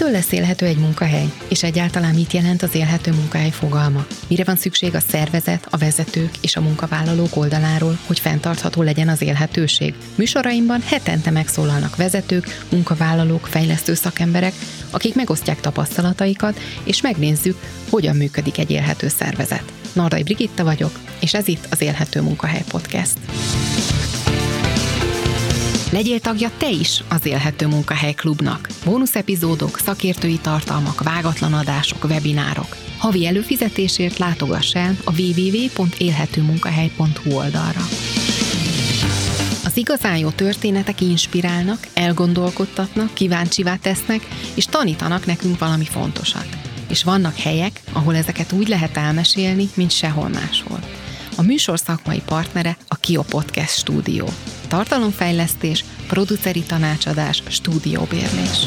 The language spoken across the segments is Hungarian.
Mitől lesz élhető egy munkahely? És egyáltalán mit jelent az élhető munkahely fogalma? Mire van szükség a szervezet, a vezetők és a munkavállalók oldaláról, hogy fenntartható legyen az élhetőség? Műsoraimban hetente megszólalnak vezetők, munkavállalók, fejlesztő szakemberek, akik megosztják tapasztalataikat, és megnézzük, hogyan működik egy élhető szervezet. Nardai Brigitta vagyok, és ez itt az Élhető Munkahely Podcast. Legyél tagja te is az Élhető Munkahely Klubnak. Bónusz epizódok, szakértői tartalmak, vágatlan adások, webinárok. Havi előfizetésért látogass el a www.élhetőmunkahely.hu oldalra. Az igazán jó történetek inspirálnak, elgondolkodtatnak, kíváncsivá tesznek, és tanítanak nekünk valami fontosat. És vannak helyek, ahol ezeket úgy lehet elmesélni, mint sehol máshol. A műsor szakmai partnere a Kio Podcast stúdió tartalomfejlesztés, produceri tanácsadás, stúdióbérlés.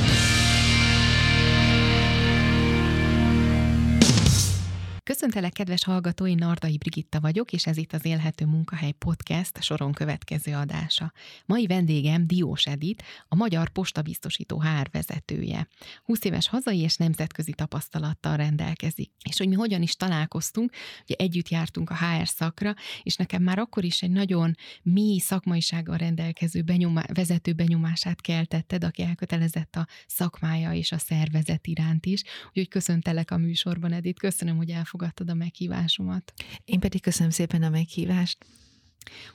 Köszöntelek, kedves hallgatói, Nardai Brigitta vagyok, és ez itt az Élhető Munkahely Podcast soron következő adása. Mai vendégem Diós Edit, a Magyar Postabiztosító HR vezetője. 20 éves hazai és nemzetközi tapasztalattal rendelkezik. És hogy mi hogyan is találkoztunk, ugye együtt jártunk a HR szakra, és nekem már akkor is egy nagyon mély szakmaisággal rendelkező benyomá, vezető benyomását keltetted, aki elkötelezett a szakmája és a szervezet iránt is. Úgyhogy köszöntelek a műsorban, Edit, köszönöm, hogy elfogadtad elfogadtad a meghívásomat. Én pedig köszönöm szépen a meghívást.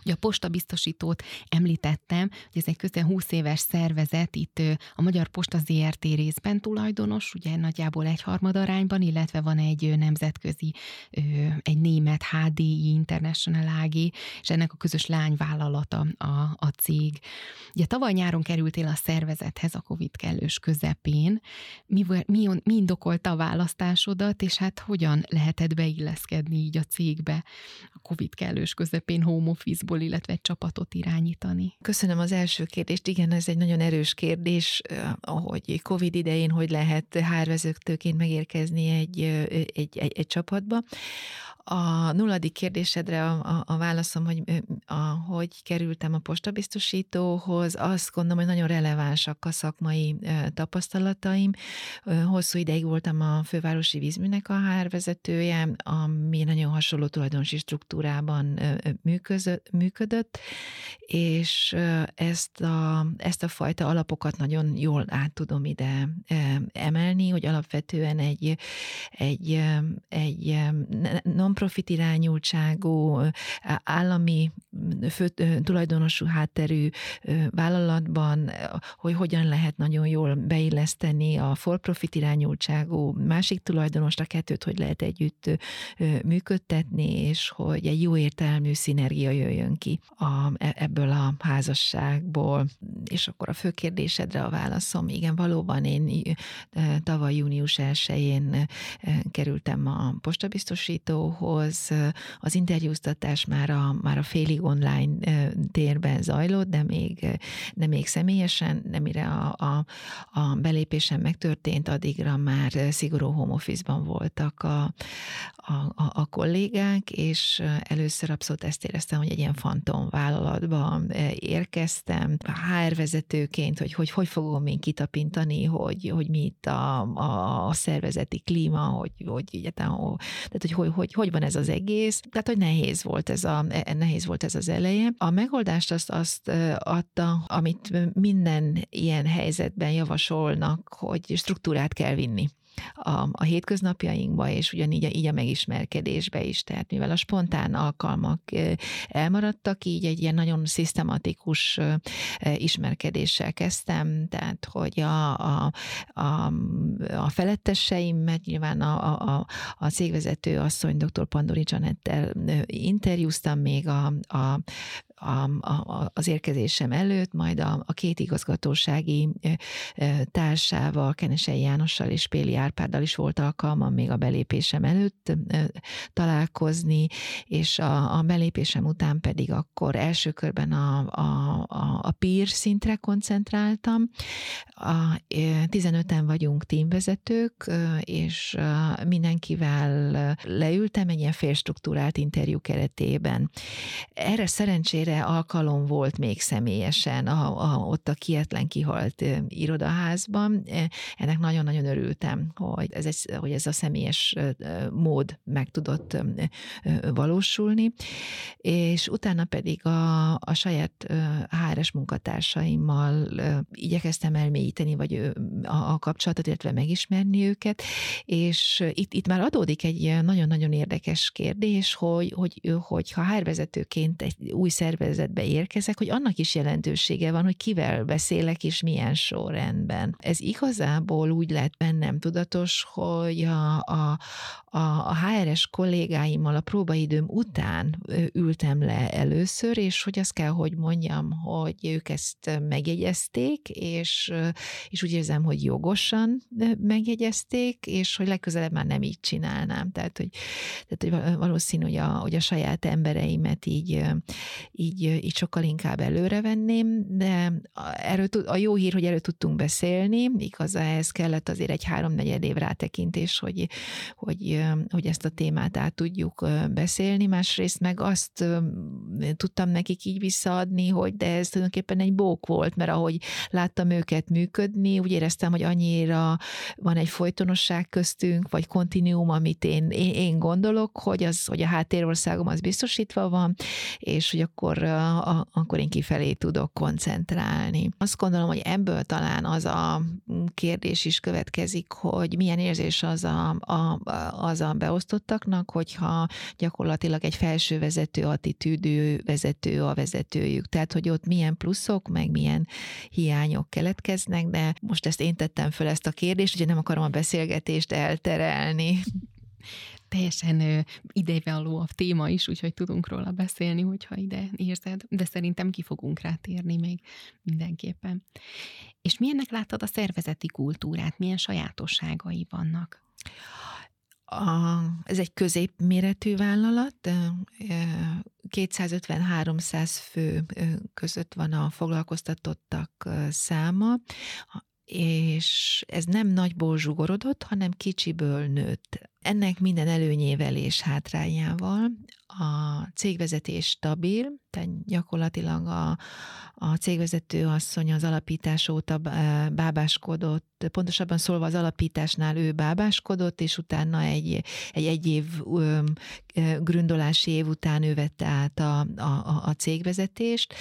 Ugye a postabiztosítót említettem, hogy ez egy közel 20 éves szervezet, itt a Magyar Posta ZRT részben tulajdonos, ugye nagyjából egy harmad arányban, illetve van egy nemzetközi, egy német HDI International AG, és ennek a közös lányvállalata a, a cég. Ugye tavaly nyáron kerültél a szervezethez a Covid kellős közepén. Mi, mi, mi indokolta a választásodat, és hát hogyan lehetett beilleszkedni így a cégbe a Covid kellős közepén home office-ból, illetve egy csapatot irányítani? Köszönöm az első kérdést. Igen, ez egy nagyon erős kérdés, hogy COVID idején hogy lehet hárvezetőként megérkezni egy, egy, egy, egy csapatba. A nulladik kérdésedre a, a, a válaszom, hogy a, hogy kerültem a postabiztosítóhoz, azt gondolom, hogy nagyon relevánsak a szakmai tapasztalataim. Hosszú ideig voltam a fővárosi vízműnek a HR vezetője, ami nagyon hasonló tulajdonosi struktúrában működött, és ezt a, ezt a fajta alapokat nagyon jól át tudom ide emelni, hogy alapvetően egy, egy, egy non non-profit irányultságú, állami fő, tulajdonosú hátterű vállalatban, hogy hogyan lehet nagyon jól beilleszteni a for-profit irányultságú másik tulajdonost, a kettőt hogy lehet együtt működtetni, és hogy egy jó értelmű szinergia jöjjön ki a, e, ebből a házasságból. És akkor a fő kérdésedre a válaszom, igen, valóban én tavaly június 1-én kerültem a postabiztosítóhoz, hoz az interjúztatás már a, már a félig online térben zajlott, de még, de még személyesen, de mire a, a, a belépésem megtörtént, addigra már szigorú home office-ban voltak a, a, a, a kollégák, és először abszolút ezt éreztem, hogy egy ilyen fantom vállalatban érkeztem, HR vezetőként, hogy hogy, hogy fogom én kitapintani, hogy, hogy mi itt a, a, a szervezeti klíma, hogy, hogy, egyáltalán, tehát, hogy, hogy, hogy, hogy van ez az egész. Tehát, hogy nehéz volt ez, a, e, nehéz volt ez az eleje. A megoldást azt, azt adta, amit minden ilyen helyzetben javasolnak, hogy struktúrát kell vinni a, a hétköznapjainkba, és ugyanígy így a megismerkedésbe is. Tehát mivel a spontán alkalmak elmaradtak, így egy ilyen nagyon szisztematikus ismerkedéssel kezdtem, tehát hogy a, a, a, a mert nyilván a, a, a cégvezető asszony, dr. Pandori Janettel interjúztam még a, a a, a, az érkezésem előtt, majd a, a két igazgatósági társával, Kenesei Jánossal és Péli Árpáddal is volt alkalmam még a belépésem előtt találkozni, és a, a belépésem után pedig akkor első körben a, a, a, a peer szintre koncentráltam. A, 15-en vagyunk tímvezetők, és mindenkivel leültem egy ilyen félstruktúrált interjú keretében. Erre szerencsére szerencsére alkalom volt még személyesen a, a, ott a kietlen kihalt irodaházban. Ennek nagyon-nagyon örültem, hogy ez, egy, hogy ez a személyes mód meg tudott valósulni, és utána pedig a, a saját HRS munkatársaimmal igyekeztem elmélyíteni, vagy a, a kapcsolatot, illetve megismerni őket, és itt, itt már adódik egy nagyon-nagyon érdekes kérdés, hogy, hogy, hogy ha HR vezetőként egy új szervezetbe érkezek, hogy annak is jelentősége van, hogy kivel beszélek és milyen sorrendben. Ez igazából úgy lett bennem tudatos, hogy a, a, a, a HRS kollégáimmal a próbaidőm után ültem le először, és hogy azt kell, hogy mondjam, hogy ők ezt megjegyezték, és, és úgy érzem, hogy jogosan megjegyezték, és hogy legközelebb már nem így csinálnám. Tehát, hogy, tehát, hogy valószínű, hogy a, hogy a saját embereimet így, így, így sokkal inkább előre venném, de erről, a jó hír, hogy erről tudtunk beszélni, igaz, ehhez kellett azért egy háromnegyed év rátekintés, hogy, hogy, hogy ezt a témát át tudjuk beszélni, másrészt meg azt tudtam nekik így visszaadni, hogy de ez tulajdonképpen egy bók volt, mert ahogy láttam őket működni, úgy éreztem, hogy annyira van egy folytonosság köztünk, vagy kontinuum, amit én, én, én gondolok, hogy, az, hogy a háttérországom az biztosítva van, és hogy akkor, a, akkor én kifelé tudok koncentrálni. Azt gondolom, hogy ebből talán az a kérdés is következik, hogy milyen érzés az a, a, az a beosztottaknak, hogyha gyakorlatilag egy felső vezető attitűdű vezető a vezetőjük. Tehát, hogy ott milyen pluszok, meg milyen hiányok keletkeznek, de most ezt én tettem föl ezt a kérdést, ugye nem akarom a beszélgetést elterelni teljesen idejvaló a téma is, úgyhogy tudunk róla beszélni, hogyha ide érzed, de szerintem ki fogunk rá térni még mindenképpen. És milyennek láttad a szervezeti kultúrát, milyen sajátosságai vannak? A, ez egy középméretű vállalat, 250-300 fő között van a foglalkoztatottak száma, és ez nem nagyból zsugorodott, hanem kicsiből nőtt. Ennek minden előnyével és hátrányával. A cégvezetés stabil, tehát gyakorlatilag a, a cégvezető asszony az alapítás óta bábáskodott, pontosabban szólva az alapításnál ő bábáskodott, és utána egy, egy egy év gründolási év után ő vette át a, a, a cégvezetést,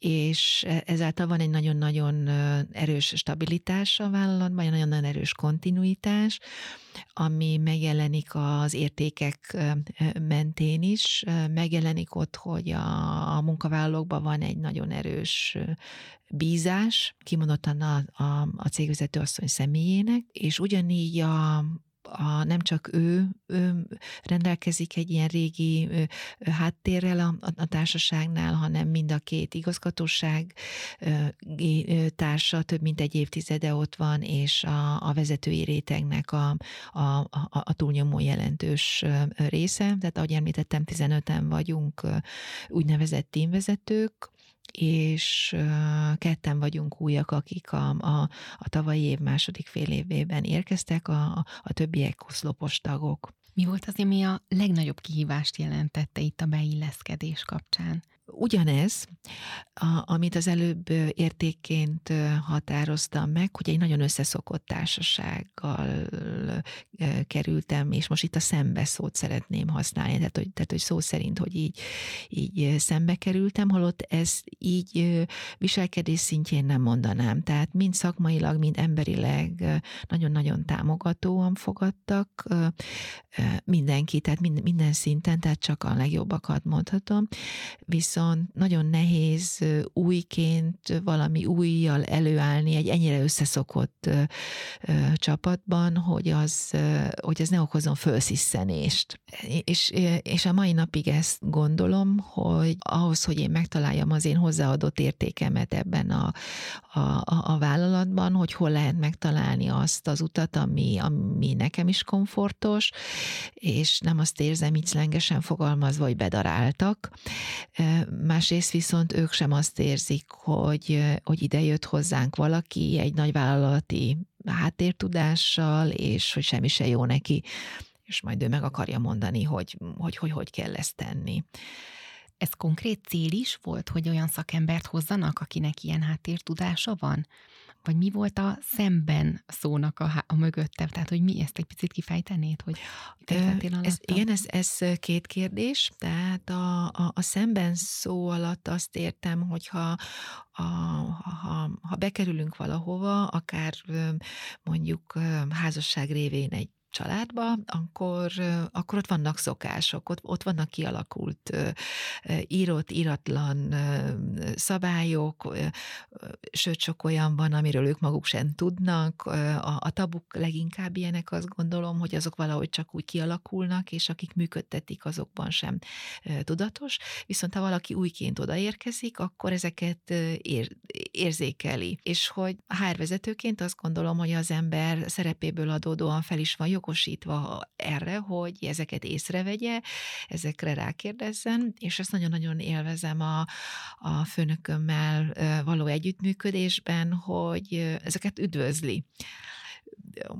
és ezáltal van egy nagyon-nagyon erős stabilitás a vállalatban, egy nagyon-nagyon erős kontinuitás, ami megjelenik az értékek mentén is, megjelenik ott, hogy a, a munkavállalókban van egy nagyon erős bízás, kimondottan a, a, a cégvezető asszony személyének, és ugyanígy a, a, nem csak ő, ő rendelkezik egy ilyen régi ő, háttérrel a, a társaságnál, hanem mind a két igazgatóság ő, társa több mint egy évtizede ott van, és a, a vezetői rétegnek a, a, a, a túlnyomó jelentős része. Tehát ahogy említettem, 15-en vagyunk úgynevezett tímvezetők, és ketten vagyunk újak, akik a, a, a tavalyi év második fél évében érkeztek, a, a többiek oszlopos tagok. Mi volt az, ami a legnagyobb kihívást jelentette itt a beilleszkedés kapcsán? Ugyanez, a, amit az előbb értékként határoztam meg, hogy egy nagyon összeszokott társasággal kerültem, és most itt a szembe szót szeretném használni, tehát hogy, tehát, hogy szó szerint, hogy így, így szembe kerültem, holott ez így viselkedés szintjén nem mondanám. Tehát mind szakmailag, mind emberileg nagyon-nagyon támogatóan fogadtak mindenki, tehát minden, minden szinten, tehát csak a legjobbakat mondhatom, viszont viszont nagyon nehéz újként valami újjal előállni egy ennyire összeszokott csapatban, hogy az, hogy ez ne okozon fölsziszenést. És, és a mai napig ezt gondolom, hogy ahhoz, hogy én megtaláljam az én hozzáadott értékemet ebben a, a, a vállalatban, hogy hol lehet megtalálni azt az utat, ami, ami nekem is komfortos, és nem azt érzem így szlengesen fogalmazva, hogy bedaráltak, másrészt viszont ők sem azt érzik, hogy, hogy ide jött hozzánk valaki egy nagy vállalati háttértudással, és hogy semmi se jó neki, és majd ő meg akarja mondani, hogy hogy, hogy, hogy kell ezt tenni. ez konkrét cél is volt, hogy olyan szakembert hozzanak, akinek ilyen háttértudása van? Vagy mi volt a szemben szónak a, a mögötte? Tehát, hogy mi ezt egy picit kifejtenéd, hogy ez, Igen, ez, ez két kérdés. Tehát a, a, a szemben szó alatt azt értem, hogyha a, ha, ha bekerülünk valahova, akár mondjuk házasság révén egy családba, akkor, akkor ott vannak szokások, ott, ott vannak kialakult írott, íratlan szabályok, sőt, sok olyan van, amiről ők maguk sem tudnak. A, a tabuk leginkább ilyenek, azt gondolom, hogy azok valahogy csak úgy kialakulnak, és akik működtetik, azokban sem tudatos. Viszont ha valaki újként odaérkezik, akkor ezeket ér, érzékeli. És hogy a hárvezetőként azt gondolom, hogy az ember szerepéből adódóan fel is van jogosítva erre, hogy ezeket észrevegye, ezekre rákérdezzen, és ezt nagyon-nagyon élvezem a, a főnökömmel való együttműködésben, hogy ezeket üdvözli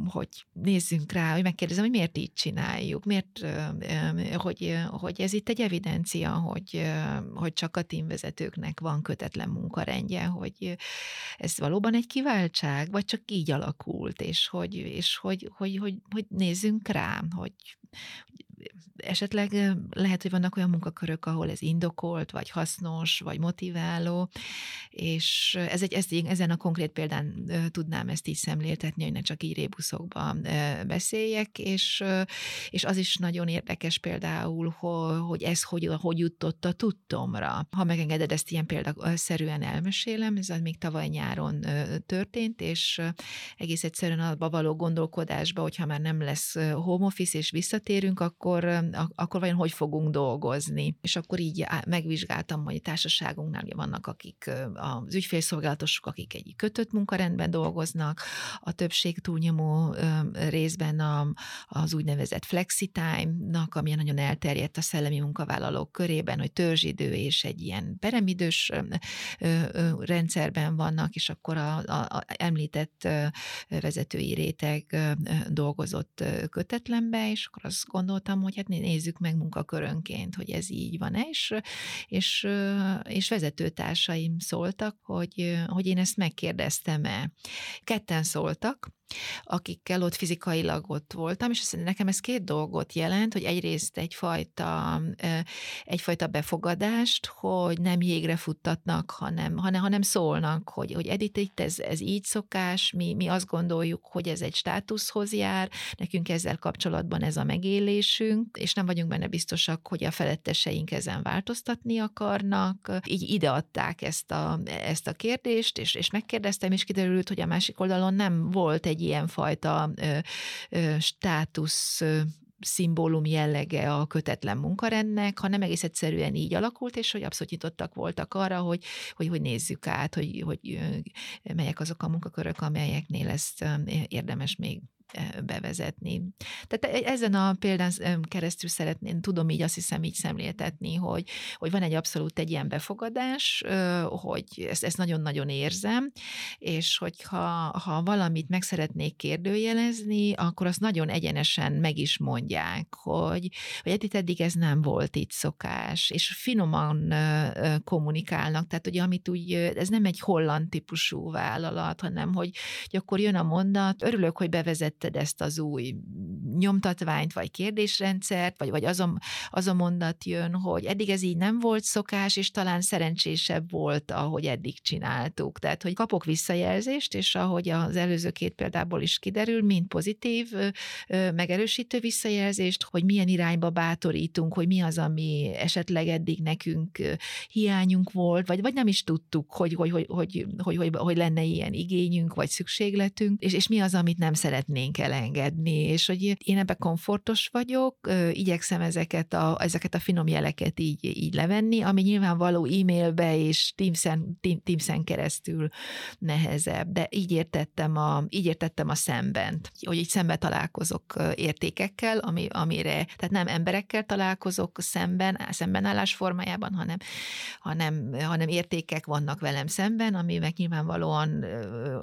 hogy nézzünk rá, hogy megkérdezem, hogy miért így csináljuk, miért, hogy, hogy ez itt egy evidencia, hogy, hogy csak a tímvezetőknek van kötetlen munkarendje, hogy ez valóban egy kiváltság, vagy csak így alakult, és hogy, és hogy, hogy, hogy, hogy nézzünk rá, hogy esetleg lehet, hogy vannak olyan munkakörök, ahol ez indokolt, vagy hasznos, vagy motiváló, és ez egy, ez, ezen a konkrét példán tudnám ezt így szemléltetni, hogy ne csak így rébuszokban beszéljek, és, és az is nagyon érdekes például, hogy ez hogy, hogy jutott a tudtomra. Ha megengeded, ezt ilyen példaszerűen elmesélem, ez még tavaly nyáron történt, és egész egyszerűen abba való gondolkodásba, hogyha már nem lesz home office, és visszatérünk, akkor akkor vajon hogy fogunk dolgozni. És akkor így megvizsgáltam, hogy a társaságunknál vannak, akik az ügyfélszolgálatosok, akik egy kötött munkarendben dolgoznak, a többség túlnyomó részben a, az úgynevezett flexitime-nak, ami nagyon elterjedt a szellemi munkavállalók körében, hogy törzsidő és egy ilyen peremidős rendszerben vannak, és akkor a, a, a említett vezetői réteg dolgozott kötetlenbe, és akkor azt gondoltam, hogy hát nézzük meg munkakörönként, hogy ez így van-e, és, és, és vezetőtársaim szóltak, hogy, hogy én ezt megkérdeztem-e. Ketten szóltak, akikkel ott fizikailag ott voltam, és nekem ez két dolgot jelent, hogy egyrészt egyfajta, egyfajta befogadást, hogy nem jégre futtatnak, hanem, hanem, hanem szólnak, hogy, hogy Edith, itt ez, ez így szokás, mi, mi azt gondoljuk, hogy ez egy státuszhoz jár, nekünk ezzel kapcsolatban ez a megélésünk, és nem vagyunk benne biztosak, hogy a feletteseink ezen változtatni akarnak. Így ideadták ezt a, ezt a kérdést, és, és megkérdeztem, és kiderült, hogy a másik oldalon nem volt egy egy ilyenfajta ö, ö, státusz szimbólum jellege a kötetlen munkarendnek, hanem egész egyszerűen így alakult, és hogy abszolút nyitottak voltak arra, hogy, hogy, hogy nézzük át, hogy, hogy melyek azok a munkakörök, amelyeknél ezt érdemes még bevezetni. Tehát e, ezen a példán keresztül szeretném, tudom így azt hiszem így szemléltetni, hogy, hogy van egy abszolút egy ilyen befogadás, hogy ezt, ezt nagyon-nagyon érzem, és hogyha ha valamit meg szeretnék kérdőjelezni, akkor azt nagyon egyenesen meg is mondják, hogy, hogy eddig, eddig ez nem volt itt szokás, és finoman kommunikálnak, tehát hogy amit úgy, ez nem egy holland típusú vállalat, hanem hogy, hogy akkor jön a mondat, örülök, hogy bevezet vetted ezt az új nyomtatványt, vagy kérdésrendszert, vagy, vagy az, a, az a mondat jön, hogy eddig ez így nem volt szokás, és talán szerencsésebb volt, ahogy eddig csináltuk. Tehát, hogy kapok visszajelzést, és ahogy az előző két példából is kiderül, mind pozitív, megerősítő visszajelzést, hogy milyen irányba bátorítunk, hogy mi az, ami esetleg eddig nekünk hiányunk volt, vagy, vagy nem is tudtuk, hogy, hogy, hogy, hogy, hogy, hogy, hogy lenne ilyen igényünk, vagy szükségletünk, és, és mi az, amit nem szeretnénk szeretnénk elengedni, és hogy én ebben komfortos vagyok, igyekszem ezeket a, ezeket a finom jeleket így, így levenni, ami nyilvánvaló e-mailbe és Teams-en, Teams-en keresztül nehezebb, de így értettem a, így értettem a szembent, hogy így szembe találkozok értékekkel, ami, amire, tehát nem emberekkel találkozok szemben, szembenállás formájában, hanem, hanem, hanem értékek vannak velem szemben, amivel nyilvánvalóan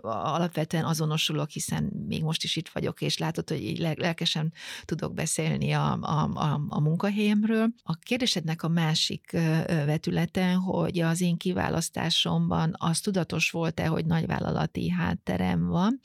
alapvetően azonosulok, hiszen még most is itt vagyok, és látod, hogy így lelkesen tudok beszélni a, a, a, a munkahelyemről. A kérdésednek a másik vetülete, hogy az én kiválasztásomban az tudatos volt-e, hogy nagyvállalati hátterem van.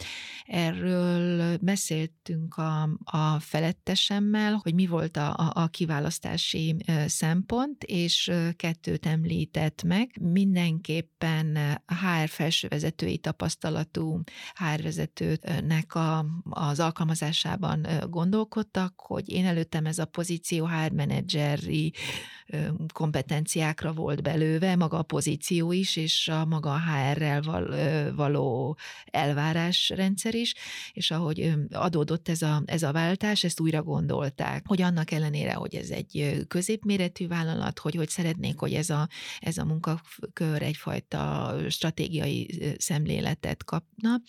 Erről beszéltünk a, a felettesemmel, hogy mi volt a, a, kiválasztási szempont, és kettőt említett meg. Mindenképpen HR felsővezetői tapasztalatú HR vezetőnek a, az alkalmazásában gondolkodtak, hogy én előttem ez a pozíció HR menedzseri kompetenciákra volt belőve, maga a pozíció is, és a maga a HR-rel való elvárásrendszer is, és ahogy adódott ez a, ez a váltás, ezt újra gondolták, hogy annak ellenére, hogy ez egy középméretű vállalat, hogy, hogy szeretnék, hogy ez a, ez a munkakör egyfajta stratégiai szemléletet kapna,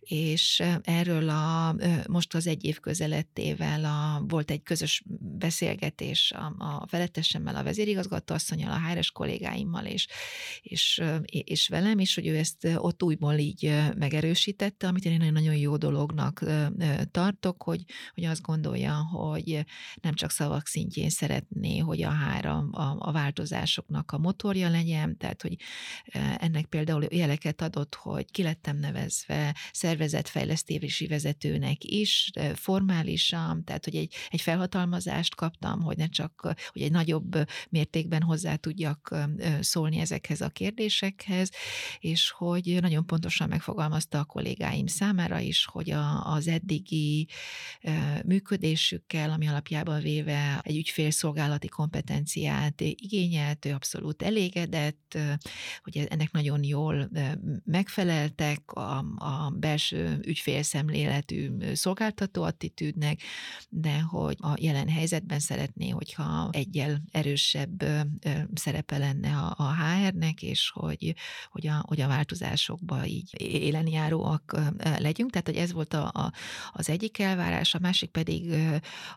és erről a, most az egy év közelettével a, volt egy közös beszélgetés a, a felettesemmel, a vezérigazgató asszonyal, a HRS kollégáimmal, és, és, és velem, és hogy ő ezt ott újból így megerősítette, amit én nagyon jó dolognak tartok, hogy, hogy azt gondolja, hogy nem csak szavak szintjén szeretné, hogy a három a, a változásoknak a motorja legyen, tehát hogy ennek például jeleket adott, hogy ki lettem nevezve szervezetfejlesztési vezetőnek is, formálisan, tehát hogy egy, egy felhatalmazást kaptam, hogy ne csak, hogy egy nagyobb mértékben hozzá tudjak szólni ezekhez a kérdésekhez, és hogy nagyon pontosan megfogalmazta a kollégáim számára is, hogy a, az eddigi működésükkel, ami alapjában véve egy ügyfélszolgálati kompetenciát igényelt, ő abszolút elégedett, hogy ennek nagyon jól megfeleltek a, a belső ügyfélszemléletű szolgáltató attitűdnek, de hogy a jelen helyzetben szeretné, hogyha egyel erősebb szerepe lenne a, a HR-nek, és hogy, hogy, a, hogy a változásokba így élenjáróak legyünk. Tehát, hogy ez volt a, a, az egyik elvárás, a másik pedig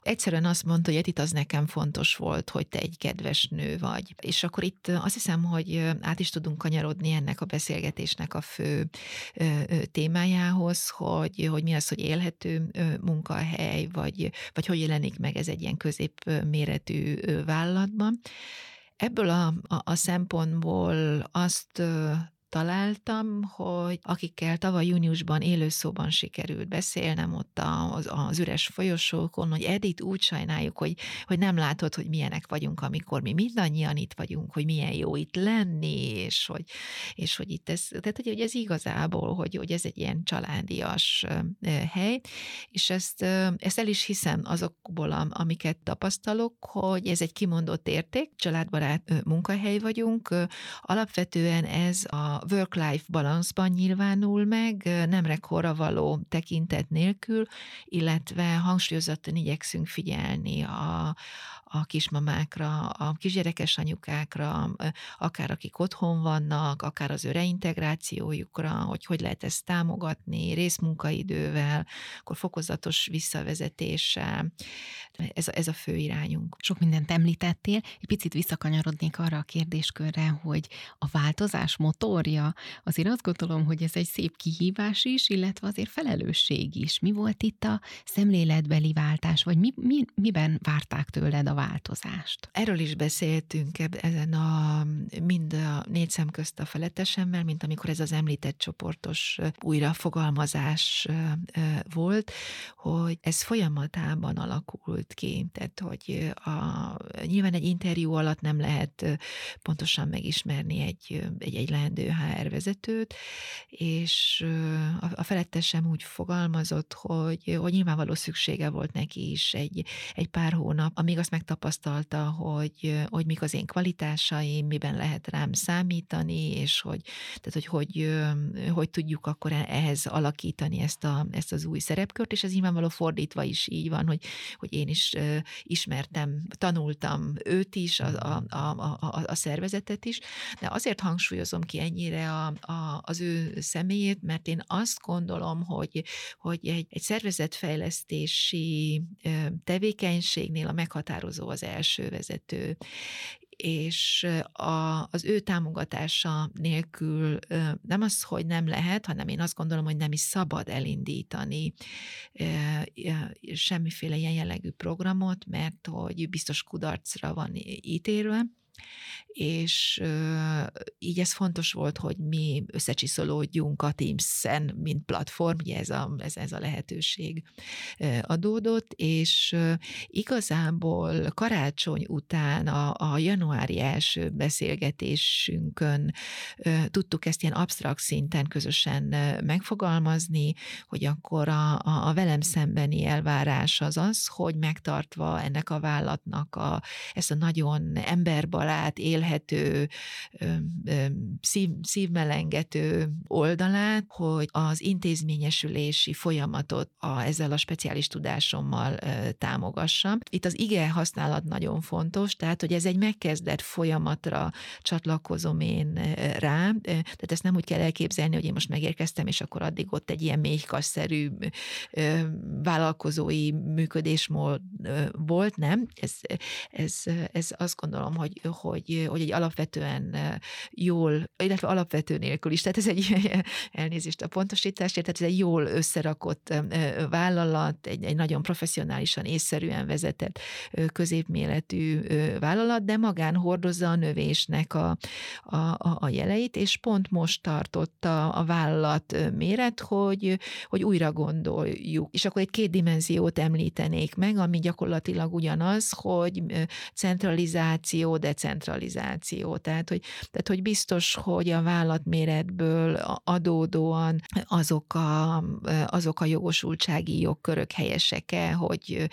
egyszerűen azt mondta, hogy Edith, az nekem fontos volt, hogy te egy kedves nő vagy. És akkor itt azt hiszem, hogy át is tudunk kanyarodni ennek a beszélgetésnek a fő témájához, hogy, hogy mi az, hogy élhető munkahely, vagy, vagy hogy jelenik meg ez egy ilyen középméretű vállalatban. Ebből a, a, a szempontból azt találtam, hogy akikkel tavaly júniusban élőszóban sikerült beszélnem ott az, az üres folyosókon, hogy Edith úgy sajnáljuk, hogy, hogy nem látod, hogy milyenek vagyunk, amikor mi mindannyian itt vagyunk, hogy milyen jó itt lenni, és hogy, és hogy itt ez, tehát hogy, hogy ez igazából, hogy, hogy ez egy ilyen családias hely, és ezt, ezt el is hiszem azokból, amiket tapasztalok, hogy ez egy kimondott érték, családbarát munkahely vagyunk, alapvetően ez a work-life balanszban nyilvánul meg, nem rekordra való tekintet nélkül, illetve hangsúlyozottan igyekszünk figyelni a, a kismamákra, a kisgyerekes anyukákra, akár akik otthon vannak, akár az ő hogy hogy lehet ezt támogatni, részmunkaidővel, akkor fokozatos visszavezetéssel. Ez, ez a fő irányunk. Sok mindent említettél, egy picit visszakanyarodnék arra a kérdéskörre, hogy a változás motorja, azért azt gondolom, hogy ez egy szép kihívás is, illetve azért felelősség is. Mi volt itt a szemléletbeli váltás, vagy mi, mi, miben várták tőled a változást. Erről is beszéltünk ezen a mind a négy szem közt a felettesemmel, mint amikor ez az említett csoportos újrafogalmazás volt, hogy ez folyamatában alakult ki, tehát hogy a, nyilván egy interjú alatt nem lehet pontosan megismerni egy, egy, egy leendő HR vezetőt, és a, a felettesem úgy fogalmazott, hogy, hogy nyilvánvaló szüksége volt neki is egy, egy pár hónap, amíg azt meg megtapasztalta, hogy, hogy mik az én kvalitásaim, miben lehet rám számítani, és hogy, tehát, hogy, hogy, hogy tudjuk akkor ehhez alakítani ezt, a, ezt az új szerepkört, és ez nyilvánvaló fordítva is így van, hogy, hogy én is ismertem, tanultam őt is, a, a, a, a, a szervezetet is, de azért hangsúlyozom ki ennyire a, a, az ő személyét, mert én azt gondolom, hogy, hogy egy, egy szervezetfejlesztési tevékenységnél a meghatározó az első vezető és a, az ő támogatása nélkül nem az, hogy nem lehet, hanem én azt gondolom, hogy nem is szabad elindítani semmiféle ilyen jellegű programot, mert hogy biztos kudarcra van ítélve, és így ez fontos volt, hogy mi összecsiszolódjunk a Teams-en, mint platform, ugye ez a, ez, ez a lehetőség adódott, és igazából karácsony után a, a januári első beszélgetésünkön tudtuk ezt ilyen absztrakt szinten közösen megfogalmazni, hogy akkor a, a, a velem szembeni elvárás az az, hogy megtartva ennek a vállatnak a, ezt a nagyon emberbarát, él élhető, szív, szívmelengető oldalát, hogy az intézményesülési folyamatot a, ezzel a speciális tudásommal támogassam. Itt az ige használat nagyon fontos, tehát hogy ez egy megkezdett folyamatra csatlakozom én rá, tehát ezt nem úgy kell elképzelni, hogy én most megérkeztem, és akkor addig ott egy ilyen méhkasszerű vállalkozói működésmód volt, nem? Ez, ez, ez azt gondolom, hogy, hogy, hogy egy alapvetően jól, illetve alapvető nélkül is, tehát ez egy elnézést a pontosításért, tehát ez egy jól összerakott vállalat, egy, egy nagyon professzionálisan észszerűen vezetett középméretű vállalat, de magán hordozza a növésnek a, a, a jeleit, és pont most tartotta a vállalat méret, hogy, hogy újra gondoljuk. És akkor egy két dimenziót említenék meg, ami gyakorlatilag ugyanaz, hogy centralizáció, decentralizáció kompenzáció. Tehát hogy, tehát, hogy biztos, hogy a vállalatméretből adódóan azok a, azok a jogosultsági jogkörök helyesek-e, hogy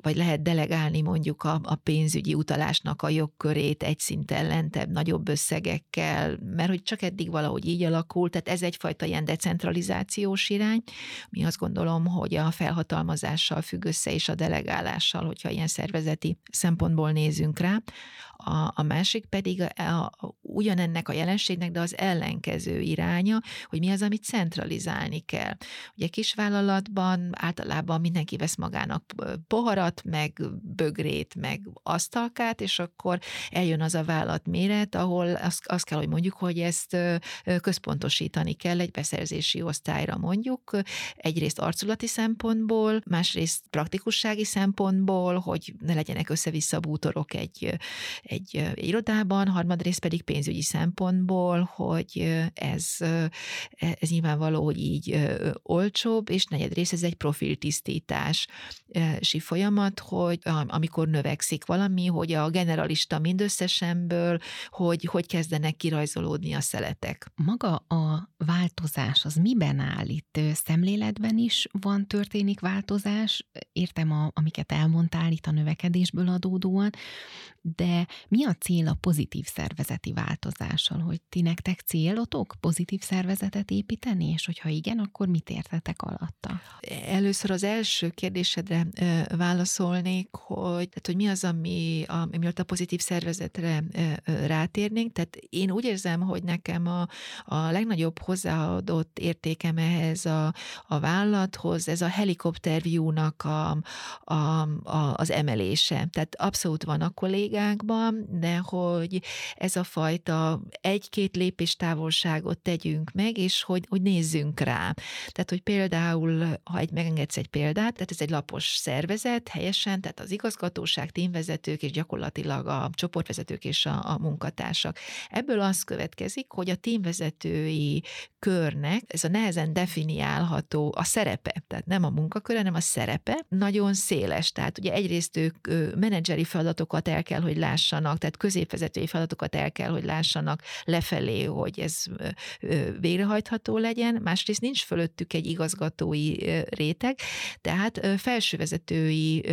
vagy lehet delegálni mondjuk a, a pénzügyi utalásnak a jogkörét egy szinten lentebb, nagyobb összegekkel, mert hogy csak eddig valahogy így alakult, tehát ez egyfajta ilyen decentralizációs irány, mi azt gondolom, hogy a felhatalmazással függ össze és a delegálással, hogyha ilyen szervezeti szempontból nézünk rá. A, a másik pedig a, a, ugyanennek a jelenségnek, de az ellenkező iránya, hogy mi az, amit centralizálni kell. Ugye kisvállalatban általában mindenki vesz magának poharat, meg bögrét, meg asztalkát, és akkor eljön az a vállalat méret, ahol azt, azt kell, hogy mondjuk, hogy ezt központosítani kell egy beszerzési osztályra mondjuk, egyrészt arculati szempontból, másrészt praktikussági szempontból, hogy ne legyenek össze-vissza bútorok egy, egy, egy irodában, harmadrészt pedig pénzügyi szempontból, hogy ez, ez nyilvánvaló, hogy így olcsóbb, és negyedrészt ez egy profiltisztítási folyamat, hogy amikor növekszik valami, hogy a generalista mindösszesemből, hogy hogy kezdenek kirajzolódni a szeletek. Maga a változás az miben áll itt? Szemléletben is van, történik változás? Értem, a, amiket elmondtál itt a növekedésből adódóan, de mi a cél a pozitív szervezeti változással, hogy ti nektek célotok pozitív szervezetet építeni, és hogyha igen, akkor mit értetek alatta? Először az első kérdésedre válaszolnék, hogy, tehát, hogy mi az, ami, ami a pozitív szervezetre rátérnénk. Tehát én úgy érzem, hogy nekem a, a legnagyobb hozzáadott értékem ehhez a, a vállalathoz, ez a helikopterviúnak a, a, a, az emelése. Tehát abszolút van a kollégákban, de hogy ez a fajta egy-két lépés távolságot tegyünk meg, és hogy, hogy nézzünk rá. Tehát, hogy például, ha egy megengedsz egy példát, tehát ez egy lapos szervezet, helyesen, tehát az igazgatóság, tímvezetők és gyakorlatilag a csoportvezetők és a, a munkatársak. Ebből az következik, hogy a tímvezetői körnek, ez a nehezen definiálható a szerepe, tehát nem a munkaköre, hanem a szerepe, nagyon széles. Tehát ugye egyrészt ők menedzseri feladatokat el kell, hogy lássanak, tehát középvezetői feladatokat el kell, hogy lássanak lefelé, hogy ez végrehajtható legyen, másrészt nincs fölöttük egy igazgatói réteg, tehát felsővezetői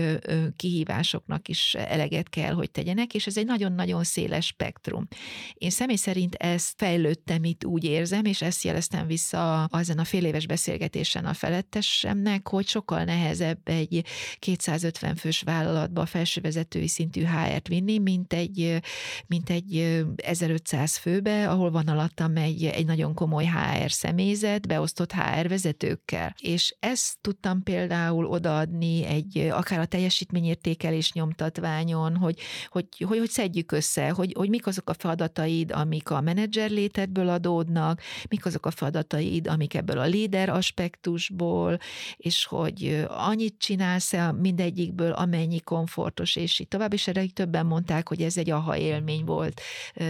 kihívásoknak is eleget kell, hogy tegyenek, és ez egy nagyon-nagyon széles spektrum. Én személy szerint ezt fejlődtem itt, úgy érzem, és ezt jeleztem vissza azon a fél éves beszélgetésen a felettesemnek, hogy sokkal nehezebb egy 250 fős vállalatba felsővezetői szintű HR-t vinni, mint egy, mint egy 1500 főbe, ahol van alattam egy, egy nagyon komoly HR személyzet, beosztott HR vezetőkkel. És ezt tudtam például odaadni egy, akár a teljesítményértékelés nyomtatványon, hogy, hogy, hogy, hogy szedjük össze, hogy, hogy mik azok a feladataid, amik a menedzser létedből adódnak, mik azok a feladataid, amik ebből a líder aspektusból, és hogy annyit csinálsz-e mindegyikből, amennyi komfortos, és így tovább, és erre többen mondták, hogy ez egy aha élmény volt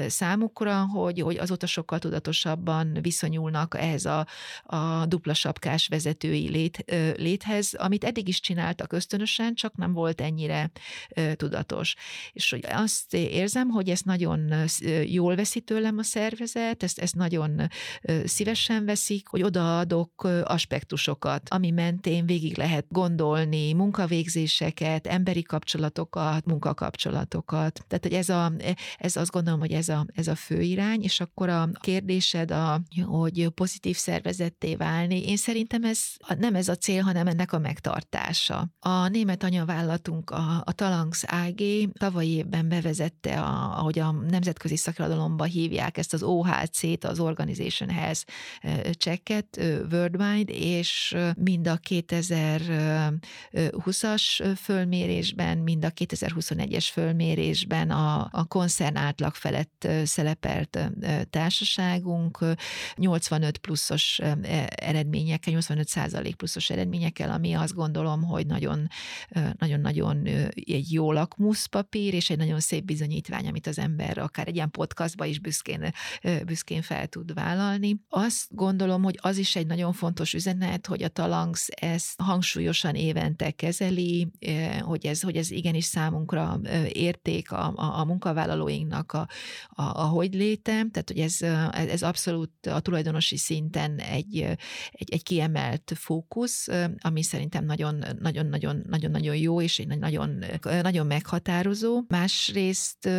számukra, hogy, hogy azóta sokkal tudatosabban viszonyulnak ehhez a, a dupla sapkás vezetői lét, léthez, amit eddig is csináltak ösztönösen, csak nem volt ennyire tudatos. És hogy azt érzem, hogy ezt nagyon jól veszi tőlem a szervezet, ezt, ezt nagyon szívesen veszik, hogy odaadok aspektusokat, ami mentén végig lehet gondolni munkavégzéseket, emberi kapcsolatokat, munkakapcsolatokat. Tehát, hogy ez, a, ez azt gondolom, hogy ez a, ez a fő irány, és akkor a kérdésed, a, hogy pozitív szervezetté válni, én szerintem ez nem ez a cél, hanem ennek a megtartása. A német anyavállalatunk, a, a Talangs AG tavalyi évben bevezette, a, ahogy a nemzetközi szakirodalomba hívják ezt az OHC-t, az Organization Health Checket worldwide, és mind a 2020-as fölmérésben, mind a 2021-es fölmérésben a, a koncern átlag felett szerepelt társaságunk 85 pluszos eredményekkel, 85 százalék pluszos eredményekkel, ami azt gondolom, hogy nagyon, nagyon-nagyon egy jó lakmuszpapír, és egy nagyon szép bizonyítvány, amit az ember akár egy ilyen podcastba is büszkén, büszkén fel tud vállalni. Azt gondolom, hogy az is egy nagyon fontos üzenet, hogy a Talangs ezt hangsúlyosan évente kezeli, hogy ez, hogy ez igenis számunkra érték a, a, a munkavállalóinknak a, a, a hogy létem, tehát hogy ez, ez abszolút a tulajdonosi szinten egy, egy, egy kiemelt fókusz, ami szerintem nagyon, nagyon, nagyon, nagyon, nagyon jó, és egy nagyon, nagyon meghatározó. Másrészt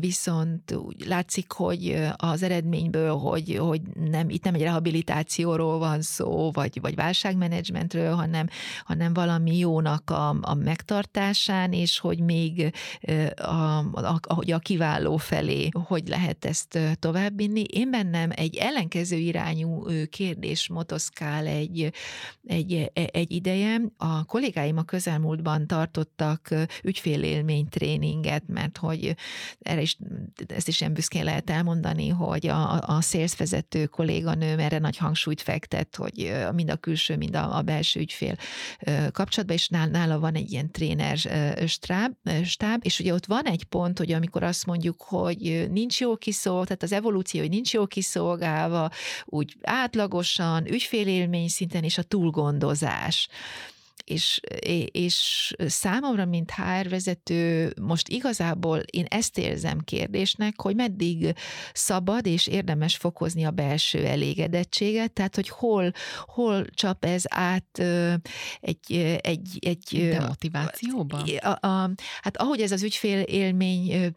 viszont úgy látszik, hogy az eredményből, hogy, hogy nem, itt nem egy rehabilitációról van szó, vagy, vagy válságmenedzsmentről, hanem, hanem valami jónak a, a megtartásán, és hogy még a, a, a, a kiváló felé, hogy lehet ezt továbbvinni. Én bennem egy ellenkező irányú kérdés motoszkál egy, egy, egy ideje. A kollégáim a közelmúltban tartottak ügyfélélmény tréninget, mert hogy erre is, ezt is ilyen büszkén lehet elmondani, hogy a, a sales vezető kolléganőm erre nagy hangsúlyt fektet, hogy mind a külső, mind a, a belső ügyfél kapcsolatban, és nála van egy ilyen tréner stáb, stáb, és ugye ott van egy pont, hogy amikor azt mondjuk, hogy nincs jó kiszolgálva, tehát az evolúció, hogy nincs jó kiszolgálva, úgy átlagosan, ügyfélélmény szinten, és a túlgondozás és, és számomra, mint HR vezető, most igazából én ezt érzem kérdésnek, hogy meddig szabad és érdemes fokozni a belső elégedettséget, tehát hogy hol, hol csap ez át egy... egy, egy Demotivációba? A, a, hát ahogy ez az ügyfél élmény